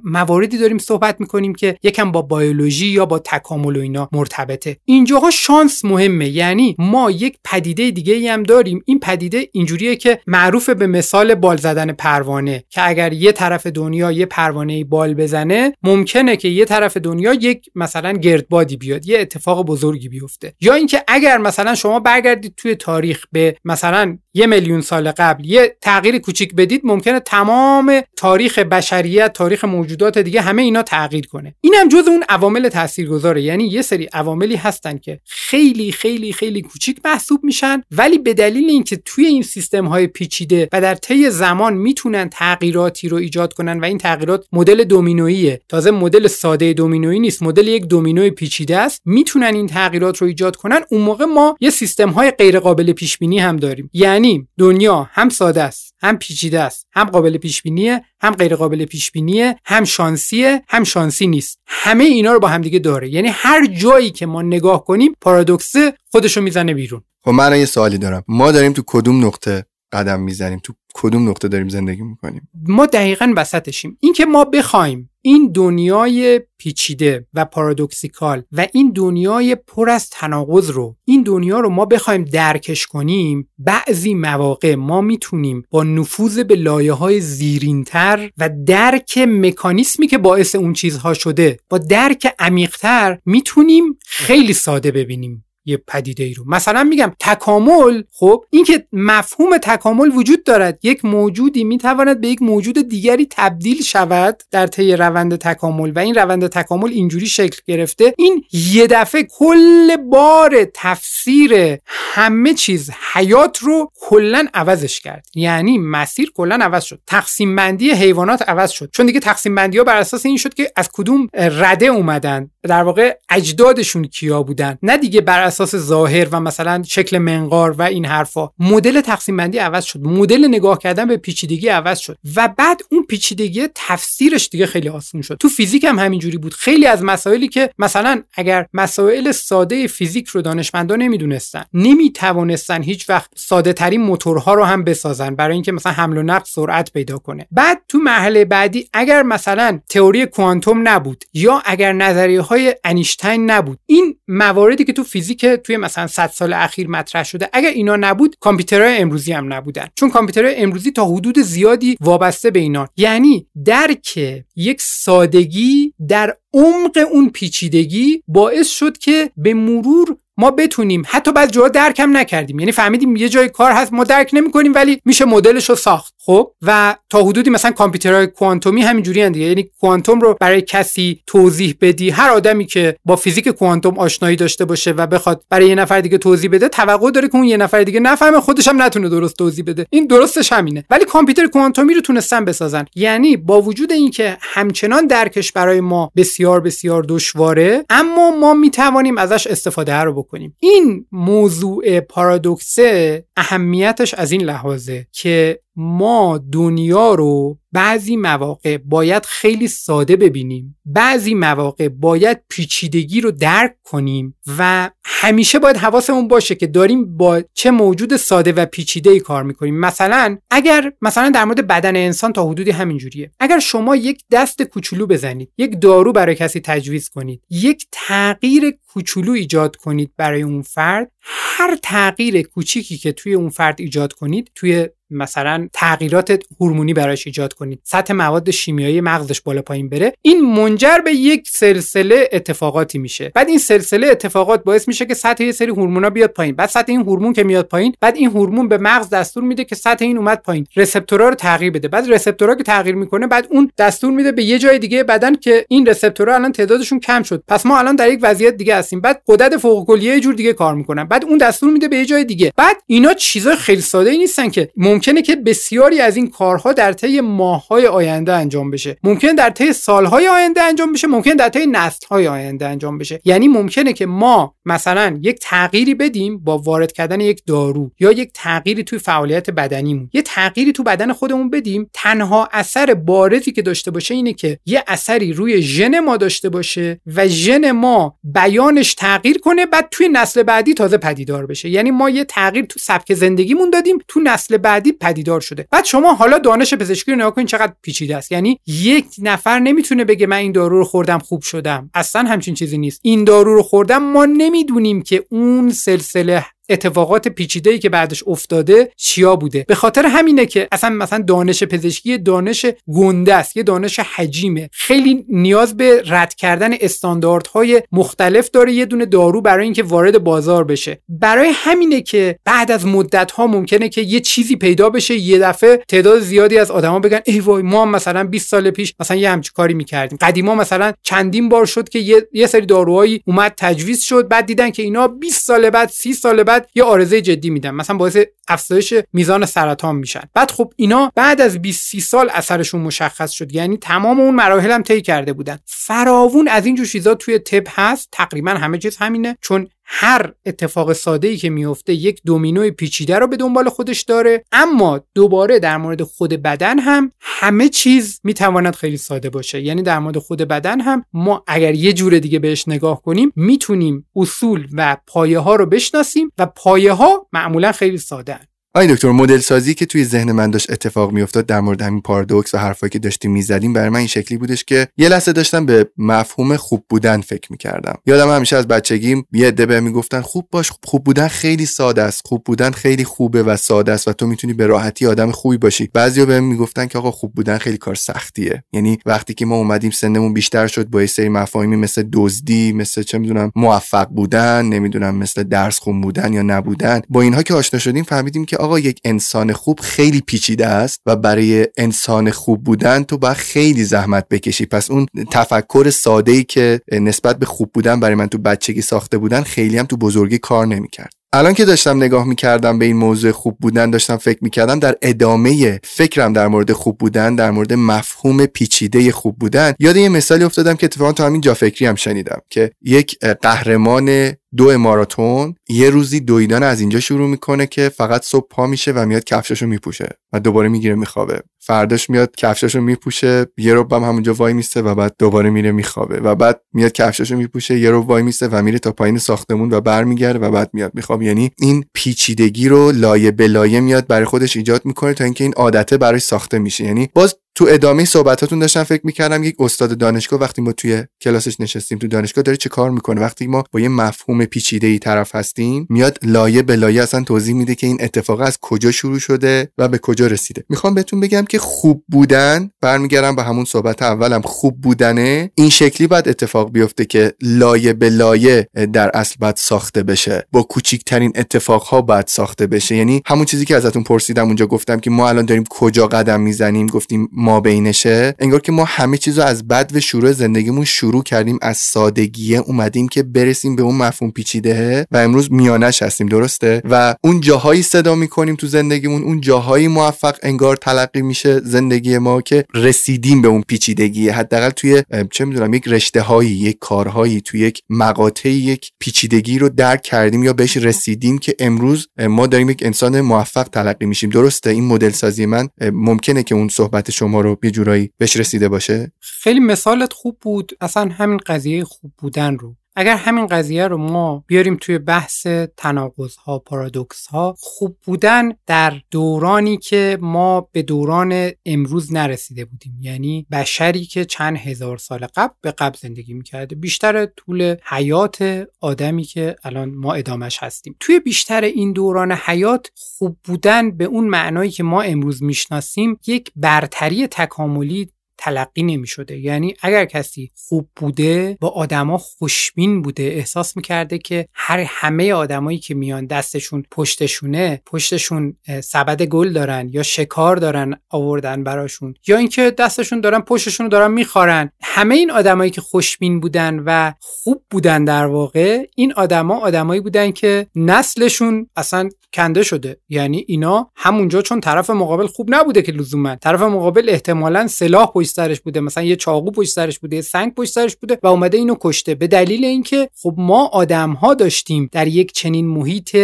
مواردی داریم صحبت می‌کنیم که یکم با بیولوژی یا با تکامل و اینا مرتبطه. اینجاها شانس مهمه یعنی ما یک پدیده دیگه ای هم داریم. این پدیده اینجوریه که معروف به مثال بال زدن پروانه که اگر یه طرف دنیا یه پروانه بال بزنه ممکنه که یه طرف دنیا یک مثلا گردبادی بیاد یه اتفاق بزرگی بیفته. یا اینکه اگر مثلا شما برگردید توی تاریخ به مثلا یه میلیون سال قبل. یه تغییر کوچیک بدید ممکنه تمام تاریخ بشریت تاریخ موجودات دیگه همه اینا تغییر کنه. اینم جز اون عوامل تاثیرگذاره. یعنی یه سری عواملی هستن که خیلی خیلی خیلی کوچیک محسوب میشن ولی به دلیل اینکه توی این سیستم های پیچیده و در طی زمان می‌تونن تغییراتی رو ایجاد کنن و این تغییرات مدل دومینوییه. تازه مدل ساده دومینویی نیست مدل یک دومینوی پیچیده است. می‌تونن این تغییرات رو ایجاد کنن. اون موقع ما یه سیستم های غیر قابل پیش بینی هم داریم. یعنی یعنی هم ساده است هم پیچیده است هم قابل پیش بینیه هم غیر قابل پیش بینیه هم شانسیه هم شانسی نیست. همه اینا رو با هم دیگه داره. یعنی هر جایی که ما نگاه کنیم پارادوکس خودشو می‌زنه بیرون. خب من یه سوالی دارم. ما داریم تو کدوم نقطه قدم می‌زنیم. تو کدوم نقطه داریم زندگی می‌کنیم؟ ما دقیقا وسطشیم. اینکه ما بخوایم این دنیای پیچیده و پارادوکسیکال و این دنیای پر از تناقض رو این دنیا رو ما بخوایم درکش کنیم بعضی مواقع ما می‌تونیم با نفوذ به لایه های زیرینتر و درک مکانیسمی که باعث اون چیزها شده با درک عمیقتر می‌تونیم خیلی ساده ببینیم. یه پدیده ای رو. مثلا میگم تکامل خب اینکه مفهوم تکامل وجود دارد. یک موجودی می‌تواند به یک موجود دیگری تبدیل شود در طی روند تکامل و این روند تکامل اینجوری شکل گرفته. این یه دفعه کل بار تفسیر همه چیز حیات رو کلا عوضش کرد. یعنی مسیر کلا عوض شد. تقسیم بندی حیوانات عوض شد. چون دیگه تقسیم بندی ها بر اساس این شد که از کدوم رده اومدن. در واقع اجدادشون کیا بودن؟ نه دیگه بر اساس ظاهر و مثلا شکل منقار و این حرفا. مدل تقسیم بندی عوض شد. مدل نگاه کردن به پیچیدگی عوض شد. و بعد اون پیچیدگی تفسیرش دیگه خیلی آسون شد. تو فیزیک هم همینجوری بود. خیلی از مسائلی که مثلا اگر مسائل ساده فیزیک رو دانشمندان نمی‌دونستن نمی‌توانستن هیچ وقت ساده ترین موتورها رو هم بسازن برای اینکه مثلا حمل و نقل سرعت پیدا کنه. بعد تو مرحله بعدی اگر مثلا تئوری کوانتوم نبود یا اگر نظریه های انیشتین نبود این مواردی که تو فیزیک توی مثلا 100 سال اخیر مطرح شده اگر اینا نبود کامپیوترهای امروزی هم نبودن. چون کامپیوترهای امروزی تا حدود زیادی وابسته به اینا. یعنی درک یک سادگی در عمق اون پیچیدگی باعث شد که به مرور ما بتونیم. حتی بعض جاها درک هم نکردیم. یعنی فهمیدیم یه جای کار هست ما درک نمی‌کنیم ولی میشه مدلش رو ساخت. خب؟ و تا حدودی مثلا کامپیوترهای کوانتومی همینجوری دیگه. یعنی کوانتوم رو برای کسی توضیح بدی. هر آدمی که با فیزیک کوانتوم آشنایی داشته باشه و بخواد برای یه نفر دیگه توضیح بده توقع داره که اون یه نفر دیگه نفهمه خودش هم نتونه درست توضیح بده. این درستش همینه. ولی کامپیوتر کوانتومی رو تونستن بسازن. یعنی با وجود اینکه همچنان درکش برای ما بسیار بسیار دشواره اما ما می‌توانیم ازش استفاده رو بکنیم. این موضوع پارادوکسه اهمیتش از این لحاظه که ما دنیا رو بعضی مواقع باید خیلی ساده ببینیم. بعضی مواقع باید پیچیدگی رو درک کنیم و همیشه باید حواسمون باشه که داریم با چه موجود ساده و پیچیده ای کار می‌کنیم. مثلا اگر مثلا در مورد بدن انسان تا حدودی همینجوریه اگر شما یک دست کوچولو بزنید یک دارو برای کسی تجویز کنید یک تغییر کوچولو ایجاد کنید برای اون فرد هر تغییر کوچیکی که توی اون فرد ایجاد کنید توی مثلا تغییرات هورمونی براش ایجاد کنید. سطح مواد شیمیایی مغزش بالا پایین بره. این منجر به یک سلسله اتفاقاتی میشه. بعد این سلسله اتفاقات باعث میشه که سطح یه سری هورمونا بیاد پایین. بعد سطح این هورمون که میاد پایین بعد این هورمون به مغز دستور میده که سطح این اومد پایین. رسپتورها رو تغییر بده. بعد رسپتورها که تغییر می‌کنه بعد اون دستور میده به یه جای دیگه بدن که این رسپتورها الان تعدادشون کم شد. پس ما الان در یک وضعیت دیگه هستیم. بعد غدد فوق کلیه یه جور دیگه کار می‌کنن. بعد اون دستور میده به یه جای دیگه. بعد اینا چیزای خیلی ساده ای نیستن که ممکنه که بسیاری از این کارها در طی ماههای آینده انجام بشه. ممکن در طی سالهای آینده انجام بشه ممکن در طی نسلهای آینده انجام بشه. یعنی ممکنه که ما مثلا یک تغییری بدیم با وارد کردن یک دارو یا یک تغییری توی فعالیت بدنیمون. یه تغییری تو بدن خودمون بدیم تنها اثر بارزی که داشته باشه اینه که یه اثری روی ژن ما داشته باشه و ژن ما بیانش تغییر کنه بعد توی نسل بعدی تازه پدیدار بشه. یعنی ما یه تغییر تو سبک زندگیمون دادیم تو نسل بعدی پدیدار شده. بعد شما حالا دانش پزشکی رو نگاه کنید چقدر پیچیده است. یعنی یک نفر نمی‌تونه بگه من این دارو رو خوردم خوب شدم. اصلا همچین چیزی نیست. این دارو رو خوردم ما نمی‌دونیم که اون سلسله اتفاقات پیچیده ای که بعدش افتاده چیا بوده؟ به خاطر همینه که اصلا مثلا دانش پزشکی دانش گنده است یه دانش حجیمه. خیلی نیاز به رد کردن استانداردهای مختلف داره یه دونه دارو برای اینکه وارد بازار بشه. برای همینه که بعد از مدت ها ممکنه که یه چیزی پیدا بشه یه دفعه تعداد زیادی از آدما بگن ای وای ما مثلا 20 سال پیش مثلا یه همچین کاری می‌کردیم. قدیما مثلا چندین بار شد که یه, یه سری داروهایی اومد تجویز شد بعد دیدن که اینا 20 سال بعد 30 سال بعد یه آرزه جدی میدن مثلا باعث افزایش میزان سرطان میشن. بعد خب اینا بعد از 20 سال اثرشون مشخص شد. یعنی تمام اون مراحل هم طی کرده بودن. فراوون از اینجور چیزا توی طب هست. تقریبا همه چیز همینه. چون هر اتفاق ساده ای که میفته یک دومینوی پیچیده رو به دنبال خودش داره. اما دوباره در مورد خود بدن هم همه چیز می‌تواند خیلی ساده باشه. یعنی در مورد خود بدن هم ما اگر یه جور دیگه بهش نگاه کنیم می‌تونیم اصول و پایه ها رو بشناسیم و پایه ها معمولا خیلی ساده آی دکتر مدل سازی که توی ذهن من داشت اتفاق میافتاد در مورد همین پارادوکس و حرفایی که داشتیم می‌زدیم برای من این شکلی بودش که یه لحظه داشتم به مفهوم خوب بودن فکر می‌کردم. یادم همیشه از بچگیم یه عده به می‌گفتن خوب باش خوب بودن خیلی ساده است خوب بودن خیلی خوبه و ساده است و تو می‌تونی به راحتی آدم خوبی باشی. بعضیا بهم می‌گفتن که آقا خوب بودن خیلی کار سختیه. یعنی وقتی که ما اومدیم سنمون بیشتر شد با یه سری مفاهیمی مثل دزدی مثل چه می‌دونم موفق بودن نمی‌دونم مثل درس خون بودن یا نبودن با اینها که آشنا شدیم فهمیدیم که آقا یک انسان خوب خیلی پیچیده است و برای انسان خوب بودن تو باید خیلی زحمت بکشی. پس اون تفکر ساده ای که نسبت به خوب بودن برای من تو بچگی ساخته بودن خیلی هم تو بزرگی کار نمی‌کرد. الان که داشتم نگاه می‌کردم به این موضوع خوب بودن داشتم فکر می‌کردم در ادامه فکرم در مورد خوب بودن در مورد مفهوم پیچیده خوب بودن یاد یه مثالی افتادم که اتفاقا تو همین جا فکری هم شنیدم که یک قهرمان دو ماراتون یه روزی دویدن از اینجا شروع می‌کنه که فقط صبح پا میشه و میاد کفشاشو میپوشه و دوباره می‌گیره میخوابه. فرداش میاد کفشاشو میپوشه یه رو هم همونجا وای میسته و بعد دوباره میره میخوابه. و بعد میاد کفشاشو میپوشه یه رو وای میسته و میره تا پایین ساختمون و برمیگرده و بعد میاد میخوابه. یعنی این پیچیدگی رو لایه به لایه میاد برای خودش ایجاد می‌کنه تا اینکه این عادته برای ساخته میشه. یعنی باز تو ادامه صحبتاتون داشتم فکر می‌کردم یک استاد دانشگاه وقتی ما توی کلاسش نشستیم تو دانشگاه داره چه کار می‌کنه؟ وقتی ما با یه مفهوم پیچیده ای طرف هستیم میاد لایه به لایه اصلا توضیح میده که این اتفاق از کجا شروع شده و به کجا رسیده. می‌خوام بهتون بگم که خوب بودن برمیگردم به همون صحبت اولم خوب بودنه این شکلی باید اتفاق بیفته که لایه به لایه در اصل باید ساخته بشه. با کوچیکترین اتفاقها باید ساخته بشه. یعنی همون چیزی که ازتون پرسیدم اونجا گفتم که ما الان داریم کجا قدم می‌زنیم گفتیم ما بینشه. انگار که ما همه چیزو از بد و شروع زندگیمون شروع کردیم از سادگیه اومدیم که برسیم به اون مفهوم پیچیده و امروز میانش هستیم درسته؟ و اون جاهایی صدا می‌کنیم تو زندگیمون اون جاهایی موفق انگار تلقی میشه زندگی ما که رسیدیم به اون پیچیدگی. حداقل توی چه می‌دونم یک رشته هایی یک کارهایی توی یک مقاطعی یک پیچیدگی رو درک کردیم یا بهش رسیدیم که امروز ما داریم یک انسان موفق تلقی میشیم. درسته این مدل سازی من ممکنه که اون صحبت شما رو یه جورایی بهش رسیده باشه؟ خیلی مثالت خوب بود. اصلا همین قضیه خوب بودن رو. اگر همین قضیه رو ما بیاریم توی بحث تناقض ها پارادوکس ها خوب بودن در دورانی که ما به دوران امروز نرسیده بودیم. یعنی بشری که چند هزار سال قبل به قبل زندگی می‌کرده بیشتر طول حیات آدمی که الان ما ادامش هستیم. توی بیشتر این دوران حیات خوب بودن به اون معنایی که ما امروز می‌شناسیم یک برتری تکاملی تلقی نمی شده یعنی اگر کسی خوب بوده با آدما خوشبین بوده. احساس می‌کرده که هر همه آدمایی که میان دستشون پشتشونه پشتشون سبد گل دارن یا شکار دارن آوردن براشون یا اینکه دستشون دارن پشتشون رو دارن میخارن. همه این آدمایی که خوشبین بودن و خوب بودن در واقع این آدما آدمایی بودن که نسلشون اصلا کنده شده. یعنی اینا همونجا چون طرف مقابل خوب نبوده که لزوما. طرف مقابل احتمالا سلاح پشت سرش بوده مثلا یه چاقو پشت سرش بوده یه سنگ پشت سرش بوده و اومده اینو کشته. به دلیل اینکه خب ما آدم ها داشتیم در یک چنین محیط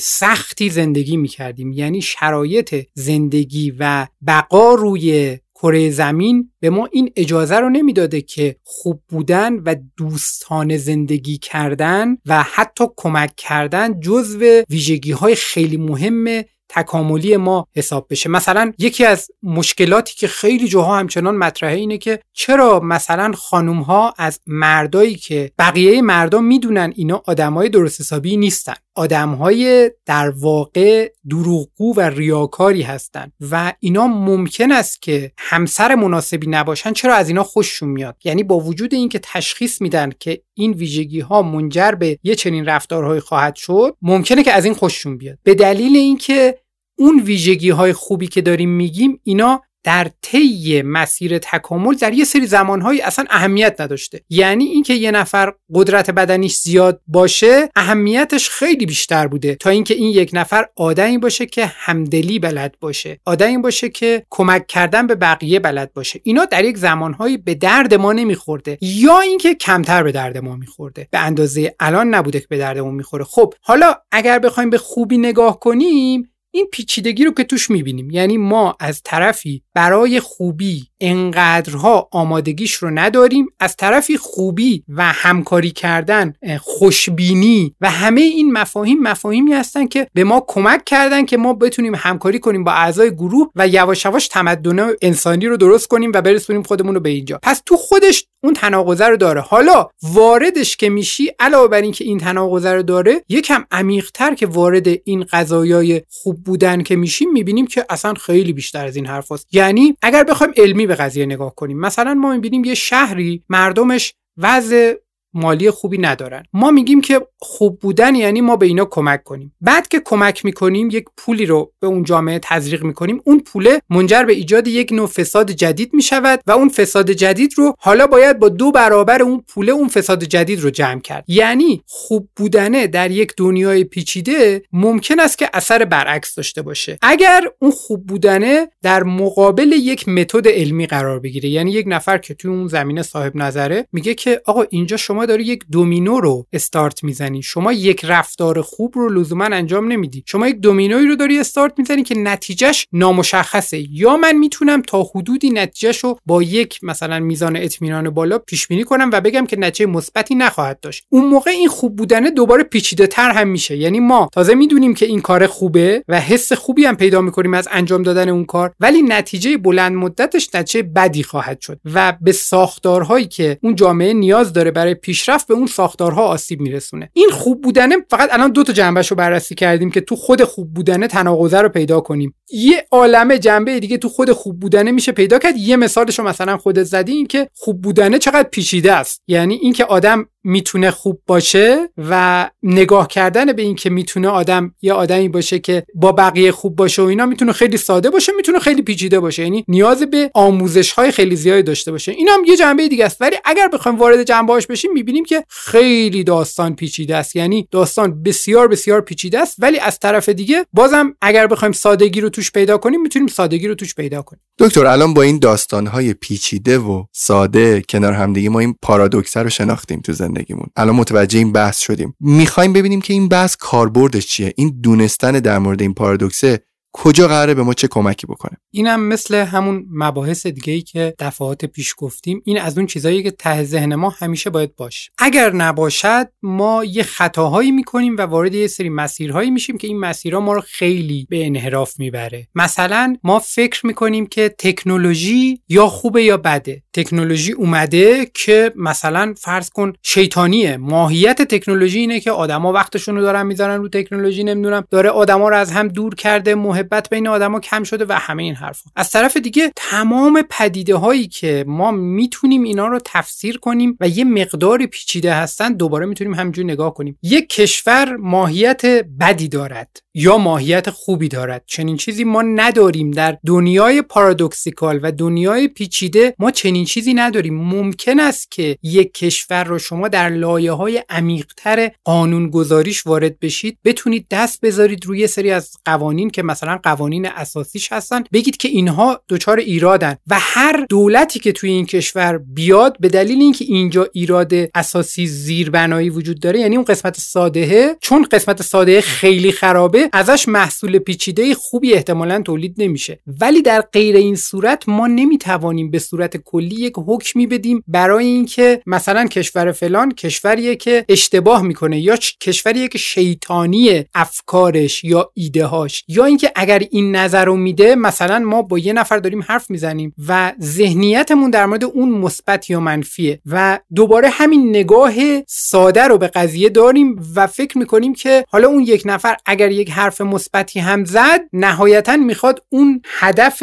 سختی زندگی می‌کردیم. یعنی شرایط زندگی و بقا روی کره زمین به ما این اجازه رو نمی‌داده که خوب بودن و دوستانه زندگی کردن و حتی کمک کردن جزو ویژگی های خیلی مهم تکاملی ما حساب بشه. مثلا یکی از مشکلاتی که خیلی جاها همچنان مطرحه اینه که چرا مثلا خانوم ها از مردایی که بقیه مردم می‌دونن اینا آدمای درست حسابی نیستن. آدمهای در واقع دروغگو و ریاکاری هستند و اینا ممکن است که همسر مناسبی نباشن چرا از اینا خوششون میاد؟ یعنی با وجود اینکه تشخیص میدن که این ویژگی ها منجر به یه چنین رفتارهایی خواهد شد ممکنه که از این خوششون بیاد. به دلیل اینکه اون ویژگی های خوبی که داریم میگیم اینا در طی مسیر تکامل در یه سری زمانهایی اصلا اهمیت نداشته. یعنی اینکه یه نفر قدرت بدنیش زیاد باشه اهمیتش خیلی بیشتر بوده. تا اینکه این یک نفر آدمی باشه که همدلی بلد باشه. آدمی باشه که کمک کردن به بقیه بلد باشه. اینا در یک زمانهایی به درد ما نمیخورده. یا اینکه کمتر به درد ما میخورده. به اندازه الان نبوده که به دردمون می‌خوره. خب حالا اگر بخوایم به خوبی نگاه کنیم این پیچیدگی رو که توش می‌بینیم. یعنی ما از طرفی برای خوبی انقدرها آمادگیش رو نداریم از طرفی خوبی و همکاری کردن خوشبینی و همه این مفاهیم مفاهیمی هستن که به ما کمک کردن که ما بتونیم همکاری کنیم با اعضای گروه و یواش یواش تمدن انسانی رو درست کنیم و برسونیم خودمون رو به اینجا پس تو خودش اون تناقضه رو داره حالا واردش که میشی علاوه بر اینکه این تناقضه رو داره یکم عمیقتر که وارد این قضایای خوب بودن که میشیم می‌بینیم که اصلا خیلی بیشتر از این حرف هست. یعنی اگر بخوایم علمی به قضیه نگاه کنیم. مثلا ما می‌بینیم یه شهری مردمش وضع مالی خوبی ندارن. ما میگیم که خوب بودن یعنی ما به اینا کمک کنیم. بعد که کمک می‌کنیم یک پولی رو به اون جامعه تزریق می‌کنیم اون پوله منجر به ایجاد یک نوع فساد جدید می‌شود و اون فساد جدید رو حالا باید با دو برابر اون پوله اون فساد جدید رو جمع کرد. یعنی خوب بودنه در یک دنیای پیچیده ممکن است که اثر برعکس داشته باشه. اگر اون خوب بودنه در مقابل یک متد علمی قرار بگیره یعنی یک نفر که توی اون زمینه صاحب نظره میگه که آقا اینجا شما داری یک دومینو رو استارت می‌زنی. شما یک رفتار خوب رو لزوما انجام نمیدی. شما یک دومینوی رو داری استارت می‌زنی که نتیجهش نامشخصه. یا من می‌تونم تا حدودی نتیجهش رو با یک مثلا میزان اطمینان بالا پیش بینی کنم و بگم که نتیجه مثبتی نخواهد داشت. اون موقع این خوب بودنه دوباره پیچیده تر هم میشه. یعنی ما تازه می‌دونیم که این کار خوبه و حس خوبی هم پیدا می‌کنیم از انجام دادن اون کار ولی نتیجه بلند مدتش نتیجه بدی خواهد شد. و به ساختارهایی که اون جامعه نیاز داره برای پیشرفت به اون ساختارها آسیب میرسونه. این خوب بودنه فقط الان دو تا جنبش رو بررسی کردیم که تو خود خوب بودنه تناقضه رو پیدا کنیم. یه عالمه جنبه دیگه تو خود خوب بودنه میشه پیدا کرد. یه مثالش رو مثلا خودت زدی این که خوب بودنه چقدر پیچیده است. یعنی اینکه آدم می‌تونه خوب باشه و نگاه کردن به اینکه می‌تونه آدم یه آدمی باشه که با بقیه خوب باشه و اینا می‌تونه خیلی ساده باشه می‌تونه خیلی پیچیده باشه. یعنی نیاز به آموزش های خیلی زیادی داشته باشه. این هم یه جنبه دیگه است. ولی اگر بخوایم وارد جنبه هاش بشیم می‌بینیم که خیلی داستان پیچیده است. یعنی داستان بسیار بسیار پیچیده است. ولی از طرف دیگه بازم اگر بخوایم سادگی رو توش پیدا کنیم می‌تونیم سادگی رو توش پیدا کنیم. دکتر الان با این داستان های پیچیده و ساده کنار همدیگه ما این پارادوکس رو شناختیم تو زندگیمون. الان متوجه این بحث شدیم. می‌خوایم ببینیم که این بحث کاربردش چیه. این دونستن در مورد این پارادوکسه کجا قراره به ما چه کمکی بکنه؟ اینم مثل همون مباحث دیگه ای که دفعات پیش گفتیم این از اون چیزایی که ته ذهن ما همیشه باید باشه. اگر نباشد ما یه خطاهایی می‌کنیم و وارد یه سری مسیرهایی میشیم که این مسیرها ما رو خیلی به انحراف می‌بره. مثلا ما فکر می‌کنیم که تکنولوژی یا خوبه یا بده. تکنولوژی اومده که مثلا فرض کن شیطانیه. ماهیت تکنولوژی اینه که آدما وقتشون رو دارن می‌ذارن رو تکنولوژی نمی‌دونم داره آدما رو از هم دور کرده محبت بین آدما کم شده و همه این حرفا. از طرف دیگه تمام پدیده هایی که ما می‌تونیم اینا رو تفسیر کنیم و یه مقداری پیچیده هستن دوباره می‌تونیم همینجور نگاه کنیم. یک کشور ماهیت بدی دارد یا ماهیت خوبی دارد. چنین چیزی ما نداریم. در دنیای پارادوکسیکال و دنیای پیچیده ما چنین چیزی نداریم. ممکن است که یک کشور رو شما در لایه های عمیقتر قانون گذاریش وارد بشید. بتونید دست بذارید روی سری از قوانین که مثلا قوانین اساسیش هستن بگید که اینها دچار ایرادن و هر دولتی که توی این کشور بیاد به دلیل اینکه اینجا ایراد اساسی زیربنایی وجود داره یعنی اون قسمت ساده چون قسمت ساده خیلی خرابه ازش محصول پیچیده خوبی احتمالا تولید نمیشه. ولی در غیر این صورت ما نمی‌توانیم به صورت کلی یک حکمی بدیم برای اینکه مثلا کشور فلان کشوریه که اشتباه می‌کنه یا کشوریه که شیطانی افکارش یا ایده هاش یا اینکه اگر این نظر رو میده مثلا ما با یه نفر داریم حرف می‌زنیم و ذهنیتمون در مورد اون مثبت یا منفیه و دوباره همین نگاه ساده رو به قضیه داریم و فکر می‌کنیم که حالا اون یک نفر اگر یک حرف مثبتی هم زد نهایتا می‌خواد اون هدف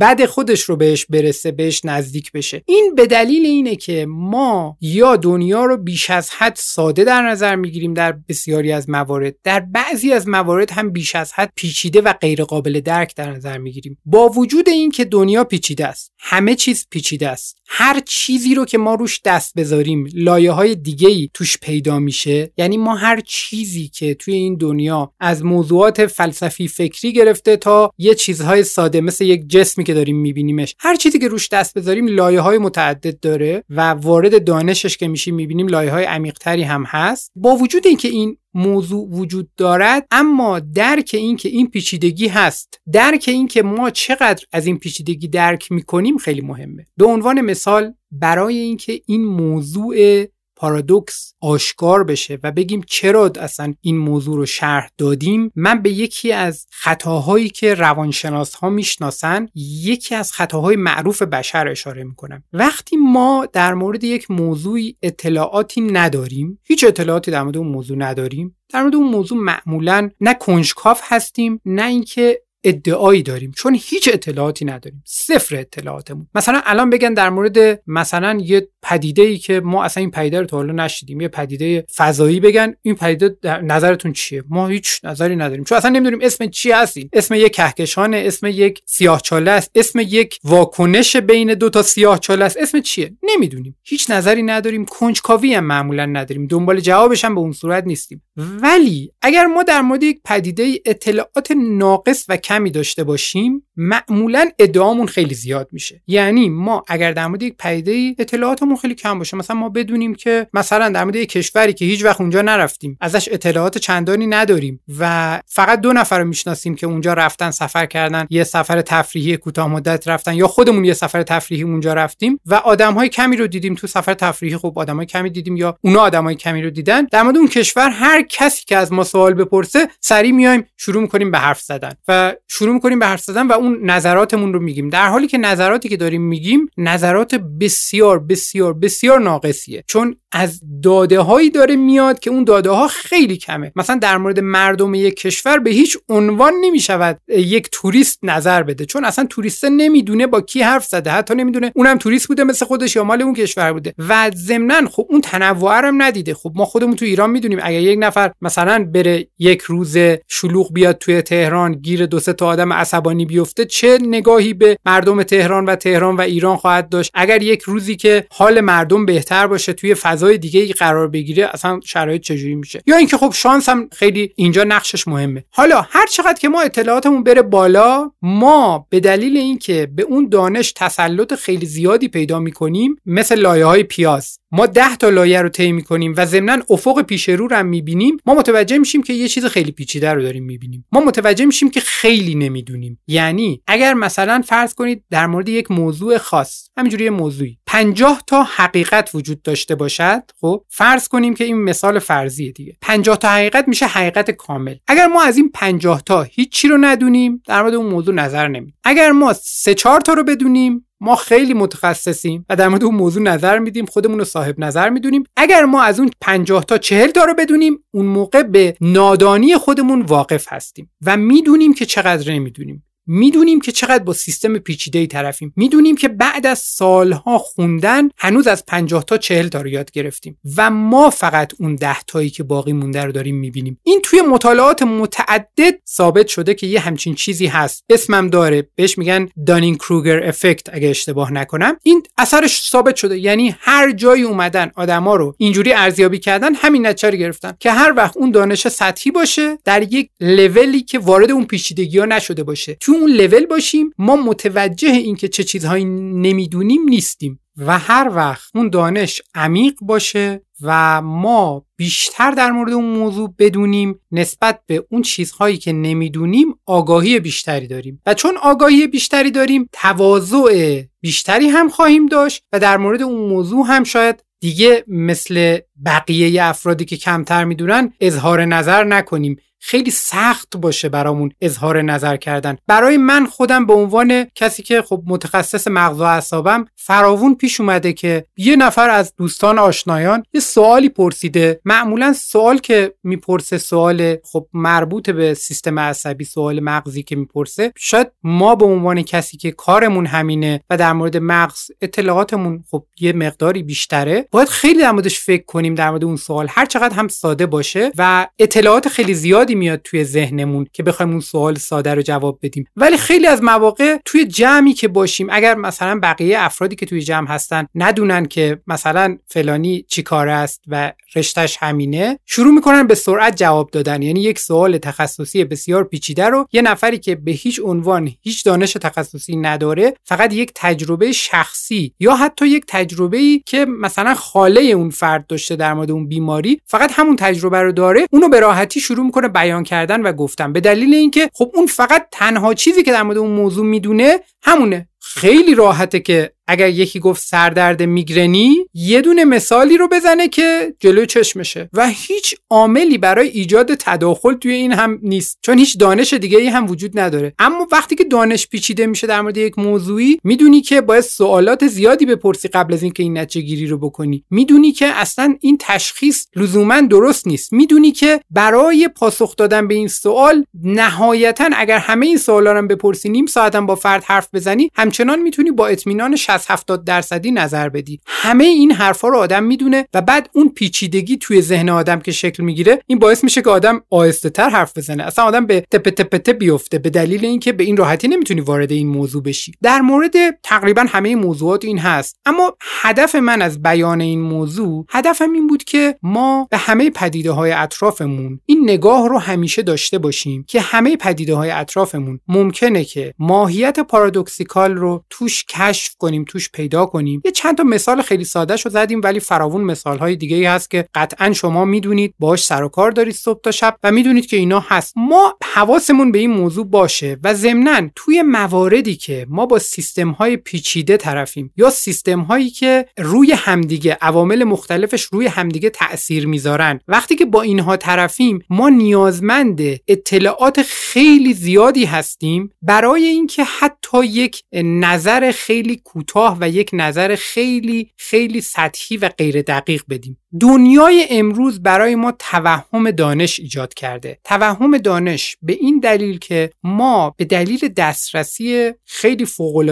بد خودش رو بهش برسه بهش نزدیک بشه. این به دلیل اینه که ما یا دنیا رو بیش از حد ساده در نظر می‌گیریم در بسیاری از موارد در بعضی از موارد هم بیش از حد پیچیده و قابل درک در نظر می‌گیریم. با وجود اینکه دنیا پیچیده است همه چیز پیچیده است. هر چیزی رو که ما روش دست بذاریم لایه های دیگه ای توش پیدا میشه. یعنی ما هر چیزی که توی این دنیا از موضوعات فلسفی فکری گرفته تا یه چیزهای ساده مثل یک جسمی که داریم میبینیمش. هر چیزی که روش دست بذاریم لایه های متعدد داره و وارد دانشش که میشیم می‌بینیم لایه های عمیقتری هم هست. با وجود اینکه این موضوع وجود دارد اما درک این که این پیچیدگی هست درک این که ما چقدر از این پیچیدگی درک می‌کنیم خیلی مهمه. به عنوان مثال برای اینکه این موضوع پارادوکس آشکار بشه و بگیم چرا اصلا این موضوع رو شرح دادیم من به یکی از خطاهایی که روانشناس ها می‌شناسن یکی از خطاهای معروف بشر اشاره می‌کنم. وقتی ما در مورد یک موضوعی اطلاعاتی نداریم هیچ اطلاعاتی در مورد اون موضوع نداریم در مورد اون موضوع معمولا نه کنجکاف هستیم نه اینکه ادعایی داریم چون هیچ اطلاعاتی نداریم صفر اطلاعاتمون. مثلا الان بگن در مورد مثلا یه پدیده ای که ما اصلا این پدیده رو تا حالا نشیدیم یه پدیده فضایی بگن این پدیده نظرتون چیه؟ ما هیچ نظری نداریم چون اصلا نمی‌دونیم اسم چی هستیم اسم یک کهکشان اسم یک سیاهچاله است اسم یک واکنش بین دو تا سیاهچاله است. اسم چیه؟ نمی‌دونیم. هیچ نظری نداریم کنجکاوی هم معمولا نداریم. دنبال جوابش هم به اون صورت نیستیم. ولی اگر ما در مورد یک پدیده اطلاعات ناقص و کمی داشته باشیم معمولا ادعامون خیلی زیاد میشه. یعنی ما اگر در مورد یک پدیده اطلاعاتمون خیلی کم باشه مثلا ما بدونیم که مثلا در مورد یک کشوری که هیچ وقت اونجا نرفتیم ازش اطلاعات چندانی نداریم و فقط دو نفر رو می‌شناسیم که اونجا رفتن سفر کردن یه سفر تفریحی کوتاه مدت رفتن یا خودمون یه سفر تفریحی اونجا رفتیم و آدمهای کمی رو دیدیم تو سفر تفریحی خب آدمای کمی دیدیم یا اونا آدمای کمی رو دیدن. در مورد اون کشور هر کسی که از ما سوال بپرسه سریع میایم شروع می‌کنیم به حرف زدن. و شروع می‌کنیم به حرف زدن و اون نظراتمون رو میگیم. در حالی که نظراتی که داریم میگیم نظرات بسیار بسیار بسیار ناقصیه. چون از داده هایی داره میاد که اون داده ها خیلی کمه. مثلا در مورد مردم یک کشور به هیچ عنوان نمی‌شود یک توریست نظر بده. چون اصلا توریست نمی‌دونه با کی حرف زده حتی نمی‌دونه اونم توریست بوده مثل خودش یا مال اون کشور بوده. و ضمنا خب اون تنوع هم ندیده. خب ما خودمون تو ایران می‌دونیم اگر یک نفر مثلا بره یک روز شلوغ بیاد توی تهران گیر دو سه تا آدم عصبانی بیفته چه نگاهی به مردم تهران و تهران و ایران خواهد داشت؟ اگر یک روزی که حال مردم بهتر باشه توی فضای دیگه قرار بگیره اصلا شرایط چجوری میشه؟ یا اینکه خب شانس هم خیلی اینجا نقشش مهمه. حالا هر چقدر که ما اطلاعاتمون بره بالا ما به دلیل اینکه به اون دانش تسلط خیلی زیادی پیدا می‌کنیم مثل لایه های پیاز. ما ده تا لایه رو طی می‌کنیم و ضمنا افق پیش رو هم می‌بینیم. ما متوجه میشیم که یه چیز خیلی پیچیده رو داریم می‌بینیم. ما متوجه میشیم که خیلی نمی‌دونیم. یعنی اگر مثلا فرض کنید در مورد یک موضوع خاص همینجوری موضوعی 50 تا حقیقت وجود داشته باشد خب فرض کنیم که این مثال فرضیه دیگه. 50 تا حقیقت میشه حقیقت کامل. اگر ما از این 50 تا هیچی رو ندونیم در مورد اون موضوع نظر نمیدیم. اگر ما سه چهار تا رو بدونیم ما خیلی متخصصیم و در مورد اون موضوع نظر میدیم خودمون رو صاحب نظر می‌دونیم. اگر ما از اون 50 تا 40 تا رو بدونیم اون موقع به نادانی خودمون واقف هستیم و می‌دونیم که چقدر نمی‌دونیم. می‌دونیم که چقدر با سیستم پیچیده ای طرفیم. می‌دونیم که بعد از سالها خوندن هنوز از 50 تا 40 تا رو یاد گرفتیم و ما فقط اون 10 تایی که باقی مونده رو داریم می‌بینیم. این توی مطالعات متعدد ثابت شده که یه همچین چیزی هست. اسمم داره. بهش میگن دانینگ کروگر افکت اگه اشتباه نکنم. این اثرش ثابت شده. یعنی هر جایی اومدن آدما رو اینجوری ارزیابی کردن همین نتیجه رو گرفتن. که هر وقت اون دانش سطحی باشه در یک لولی که وارد اون پیچیدگی ها نشده باشه. اون لول باشیم ما متوجه اینکه چه چیزهایی نمی‌دونیم نیستیم. و هر وقت اون دانش عمیق باشه و ما بیشتر در مورد اون موضوع بدونیم نسبت به اون چیزهایی که نمی‌دونیم آگاهی بیشتری داریم. و چون آگاهی بیشتری داریم تواضع بیشتری هم خواهیم داشت و در مورد اون موضوع هم شاید دیگه مثل بقیه افرادی که کمتر می‌دونن اظهار نظر نکنیم. خیلی سخت باشه برامون اظهار نظر کردن. برای من خودم به عنوان کسی که خب متخصص مغز و اعصابم فراوون پیش اومده که یه نفر از دوستان آشنایان یه سوالی پرسیده. معمولا سوال که می‌پرسه سوال خب مربوط به سیستم عصبی سوال مغزی که می‌پرسه شاید ما به عنوان کسی که کارمون همینه و در مورد مغز اطلاعاتمون خب یه مقداری بیشتره باید خیلی در موردش فکر کنیم در مورد اون سوال هر چقدر هم ساده باشه و اطلاعات خیلی زیادی میاد توی ذهنمون که بخوایم اون سوال ساده رو جواب بدیم. ولی خیلی از مواقع توی جمعی که باشیم اگر مثلا بقیه افرادی که توی جمع هستن ندونن که مثلا فلانی چی کار است و رشتش همینه شروع می‌کنن به سرعت جواب دادن. یعنی یک سوال تخصصی بسیار پیچیده رو یه نفری که به هیچ عنوان هیچ دانش تخصصی نداره فقط یک تجربه شخصی یا حتی یک تجربه ای که مثلا خاله اون فرد داشته در مورد اون بیماری فقط همون تجربه رو داره اونو به راحتی شروع می‌کنه بیان کردن و گفتن. به دلیل اینکه خب اون فقط تنها چیزی که در مورد اون موضوع می‌دونه همونه. خیلی راحته که اگر یکی گفت سردرد میگرنی یه دونه مثالی رو بزنه که جلو چشمشه. و هیچ عاملی برای ایجاد تداخل توی این هم نیست. چون هیچ دانش دیگه ای هم وجود نداره. اما وقتی که دانش پیچیده میشه در مورد یک موضوعی می‌دونی که باید سوالات زیادی بپرسی قبل از اینکه این نتیجه گیری رو بکنی. می‌دونی که اصلا این تشخیص لزوما درست نیست. می‌دونی که برای پاسخ دادن به این سوال نهایتا اگر همه این سوالا رو بپرسی نیم ساعتم با فرد حرف بزنی همچنان می‌تونی با اطمینان 60 70 درصدی نظر بدی. همه این حرفا رو آدم می‌دونه و بعد اون پیچیدگی توی ذهن آدم که شکل می‌گیره این باعث میشه که آدم آهسته تر حرف بزنه. اصلا آدم به تپ تپ تپ بیفته به دلیل اینکه به این راحتی نمی‌تونی وارد این موضوع بشی. در مورد تقریبا همه موضوعات این هست. اما هدف من از بیان این موضوع هدفم این بود که ما به همه پدیده های اطرافمون این نگاه رو همیشه داشته باشیم که همه پدیده های اطرافمون ممکنه که ماهیت پارادوکسیکال رو توش کشف کنیم توش پیدا کنیم. یه چند تا مثال خیلی ساده شو زدیم ولی فراوون مثال های دیگه ای هست که قطعا شما می‌دونید باش سر و کار دارید صبح تا شب و می‌دونید که اینا هست. ما حواسمون به این موضوع باشه و ضمنا توی مواردی که ما با سیستم های پیچیده طرفیم یا سیستم هایی که روی همدیگه عوامل مختلفش روی همدیگه تاثیر می‌ذارن. وقتی که با اینها طرفیم ما نیازمند اطلاعات خیلی زیادی هستیم برای اینکه حتی یک نظر خیلی کوتاه و یک نظر خیلی خیلی سطحی و غیر دقیق بدیم. دنیای امروز برای ما توهم دانش ایجاد کرده. توهم دانش به این دلیل که ما به دلیل دسترسی خیلی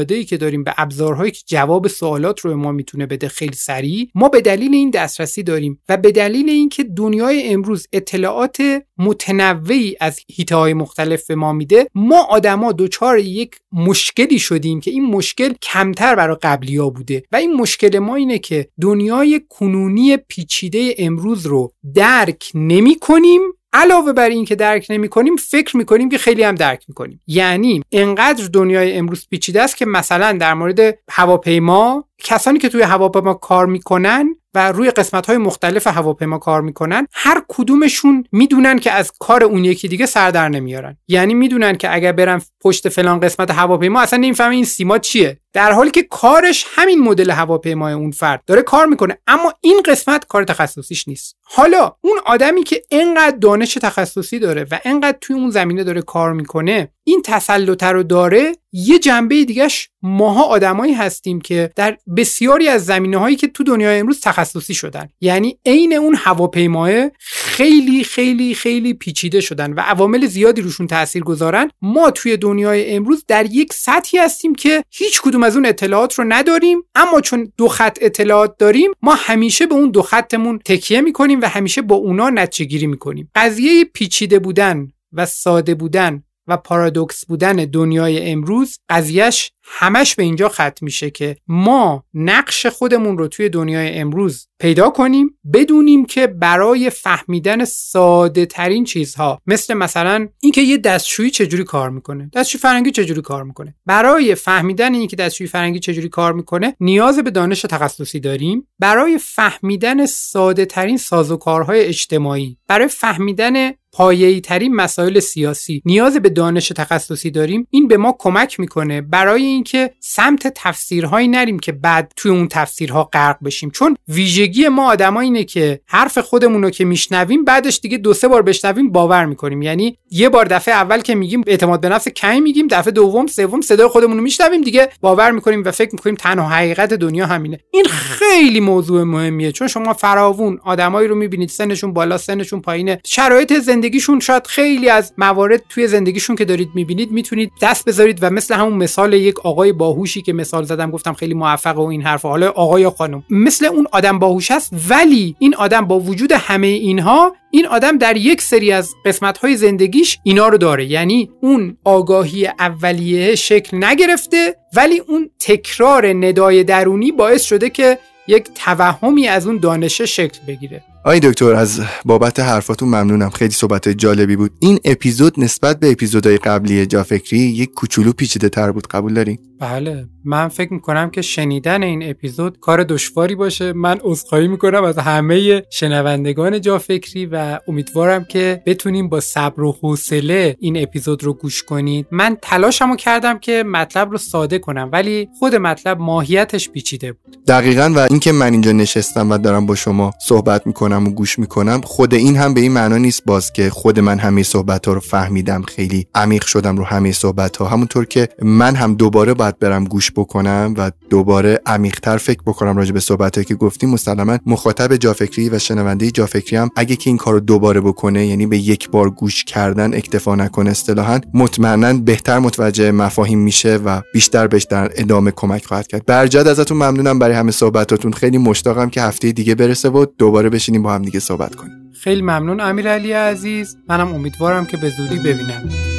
ای که داریم به ابزارهایی که جواب سوالات رو ما می‌تونه بده خیلی سریع ما به دلیل این دسترسی داریم و به دلیل اینکه دنیای امروز اطلاعات متنوعی از هیته های مختلف به ما میده ما آدما دچار یک مشکلی شدیم که این مشکل کمتر برای قبلی بوده. و این مشکل ما اینه که دنیای کنونی پیچیده امروز رو درک نمی کنیم. علاوه بر این که درک نمی کنیم فکر می کنیم که خیلی هم درک می کنیم. یعنی انقدر دنیای امروز پیچیده است که مثلا در مورد هواپیما کسانی که توی هواپیما کار می‌کنن و روی قسمت های مختلف هواپیما کار می‌کنن هر کدومشون می‌دونن که از کار اون یکی دیگه سر در نمیارن. یعنی می‌دونن که اگر برن پشت فلان قسمت هواپیما اصلا نمی‌فهمن این سیما چیه. در حالی که کارش همین مدل هواپیمای اون فرد داره کار می‌کنه اما این قسمت کار تخصصیش نیست. حالا اون آدمی که انقدر دانش تخصصی داره و انقدر توی اون زمینه داره کار می‌کنه این تسلط رو داره یه جنبه دیگهش ماها آدمایی هستیم که در بسیاری از زمینه هایی که تو دنیای امروز تخصصی شدن. یعنی عین اون هواپیماه خیلی خیلی خیلی پیچیده شدن و عوامل زیادی روشون تاثیر گذارن. ما توی دنیای امروز در یک سطحی هستیم که هیچ کدوم از اون اطلاعات رو نداریم اما چون دو خط اطلاعات داریم ما همیشه به اون دو خطمون تکیه می‌کنیم و همیشه با اونا نتیجه گیری می‌کنیم. قضیه پیچیده بودن و ساده بودن و پارادوکس بودن دنیای امروز قضیهش همش به اینجا ختم میشه که ما نقش خودمون رو توی دنیای امروز پیدا کنیم بدونیم که برای فهمیدن ساده ترین چیزها مثل مثلا اینکه یه دستشویی چجوری کار می‌کنه دستشوی فرنگی چجوری کار می‌کنه. برای فهمیدن اینکه دستشویی فرنگی چجوری کار می‌کنه نیاز به دانش تخصصی داریم. برای فهمیدن ساده ترین سازوکارهای اجتماعی برای فهمیدن پایه‌ای ترین مسائل سیاسی نیاز به دانش تخصصی داریم. این به ما کمک می‌کنه برای اینکه سمت تفسیرهایی نریم که بعد توی اون تفسیرها غرق بشیم. چون ویژگی ما آدما اینه که حرف خودمون رو که میشنویم بعدش دیگه دو سه بار بشنویم باور می‌کنیم. یعنی یه بار دفعه اول که میگیم اعتماد به نفس کمی میگیم دفعه دوم سوم صدای خودمون رو میشنویم دیگه باور می‌کنیم و فکر می‌کنیم تنها حقیقت دنیا همینه. این خیلی موضوع مهمیه. چون شما فراوون آدمایی رو می‌بینید سنشون بالا سنشون پایینه. شرایط زندگیشون شاید خیلی از موارد توی زندگیشون که دارید می‌بینید می‌تونید دست بذارید و مثل همون مثال یک آقای باهوشی که مثال زدم گفتم خیلی موفق و این حرف حالا آقا یا خانم مثل اون آدم باهوش است ولی این آدم با وجود همه اینها این آدم در یک سری از قسمت های زندگیش اینا رو داره. یعنی اون آگاهی اولیه شکل نگرفته ولی اون تکرار ندای درونی باعث شده که یک توهمی از اون دانشه شکل بگیره. آی دکتر از بابت حرفاتون ممنونم. خیلی صحبت جالبی بود. این اپیزود نسبت به اپیزودهای قبلی جافکری یک کوچولو پیچیده تر بود. قبول دارین بله. من فکر می‌کنم که شنیدن این اپیزود کار دشواری باشه. من عذرخواهی می‌کنم از همه شنوندگان جافکری و امیدوارم که بتونیم با صبر و حوصله این اپیزود رو گوش کنید. من تلاشمو کردم که مطلب رو ساده کنم ولی خود مطلب ماهیتش پیچیده بود. دقیقا. و اینکه من اینجا نشستم و دارم با شما صحبت می‌کنم. می‌کنم و گوش می‌کنم خود این هم به این معنا نیست باز که خود من همه صحبت ها رو فهمیدم. خیلی عمیق شدم رو همه صحبت ها همونطور که من هم دوباره باید برم گوش بکنم و دوباره عمیقتر فکر بکنم راجع به صحبت که گفتیم مسلما مخاطب جافکری و شنونده جافکری هم اگه که این کارو دوباره بکنه یعنی به یک بار گوش کردن اکتفا نکنه اصطلاحا مطمئنا بهتر متوجه مفاهیم میشه و بیشتر بهش در ادامه کمک خواهد کرد. برجد ازتون ممنونم برای همه صحبتاتون. خیلی مشتاقم که هفته دیگه برسه و دوباره بشینیم با هم دیگه صحبت کنیم. خیلی ممنون امیرعلی عزیز. منم امیدوارم که به زودی ببینم.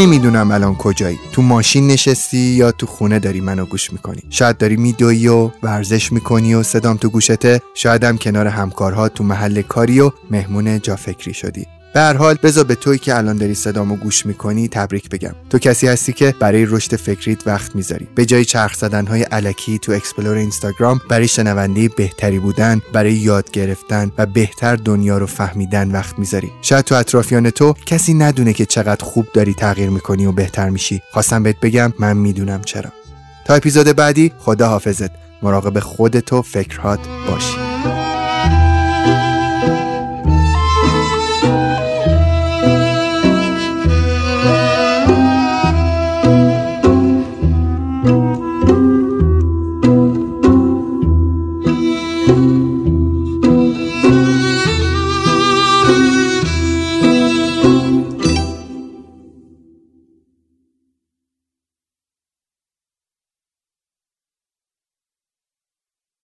نمی‌دونم الان کجایی. تو ماشین نشستی یا تو خونه داری منو گوش می‌کنی. شاید داری میدوی و ورزش می‌کنی و صدام تو گوشته. شایدم کنار همکارها تو محل کاری و مهمون جا فکری شدی. به هر حال بذار به تویی که الان داری صدامو گوش می‌کنی تبریک بگم. تو کسی هستی که برای رشد فکریت وقت می‌ذاری. به جای چرخ زدن های الکی تو explore اینستاگرام برای شنونده بهتری بودن برای یاد گرفتن و بهتر دنیا رو فهمیدن وقت می‌ذاری. شاید تو اطرافیان تو کسی ندونه که چقدر خوب داری تغییر می‌کنی و بهتر میشی. خواستم بهت بگم من می‌دونم چرا. تا اپیزود بعدی خدا حافظت مراقب خودت و فکرهات باشی.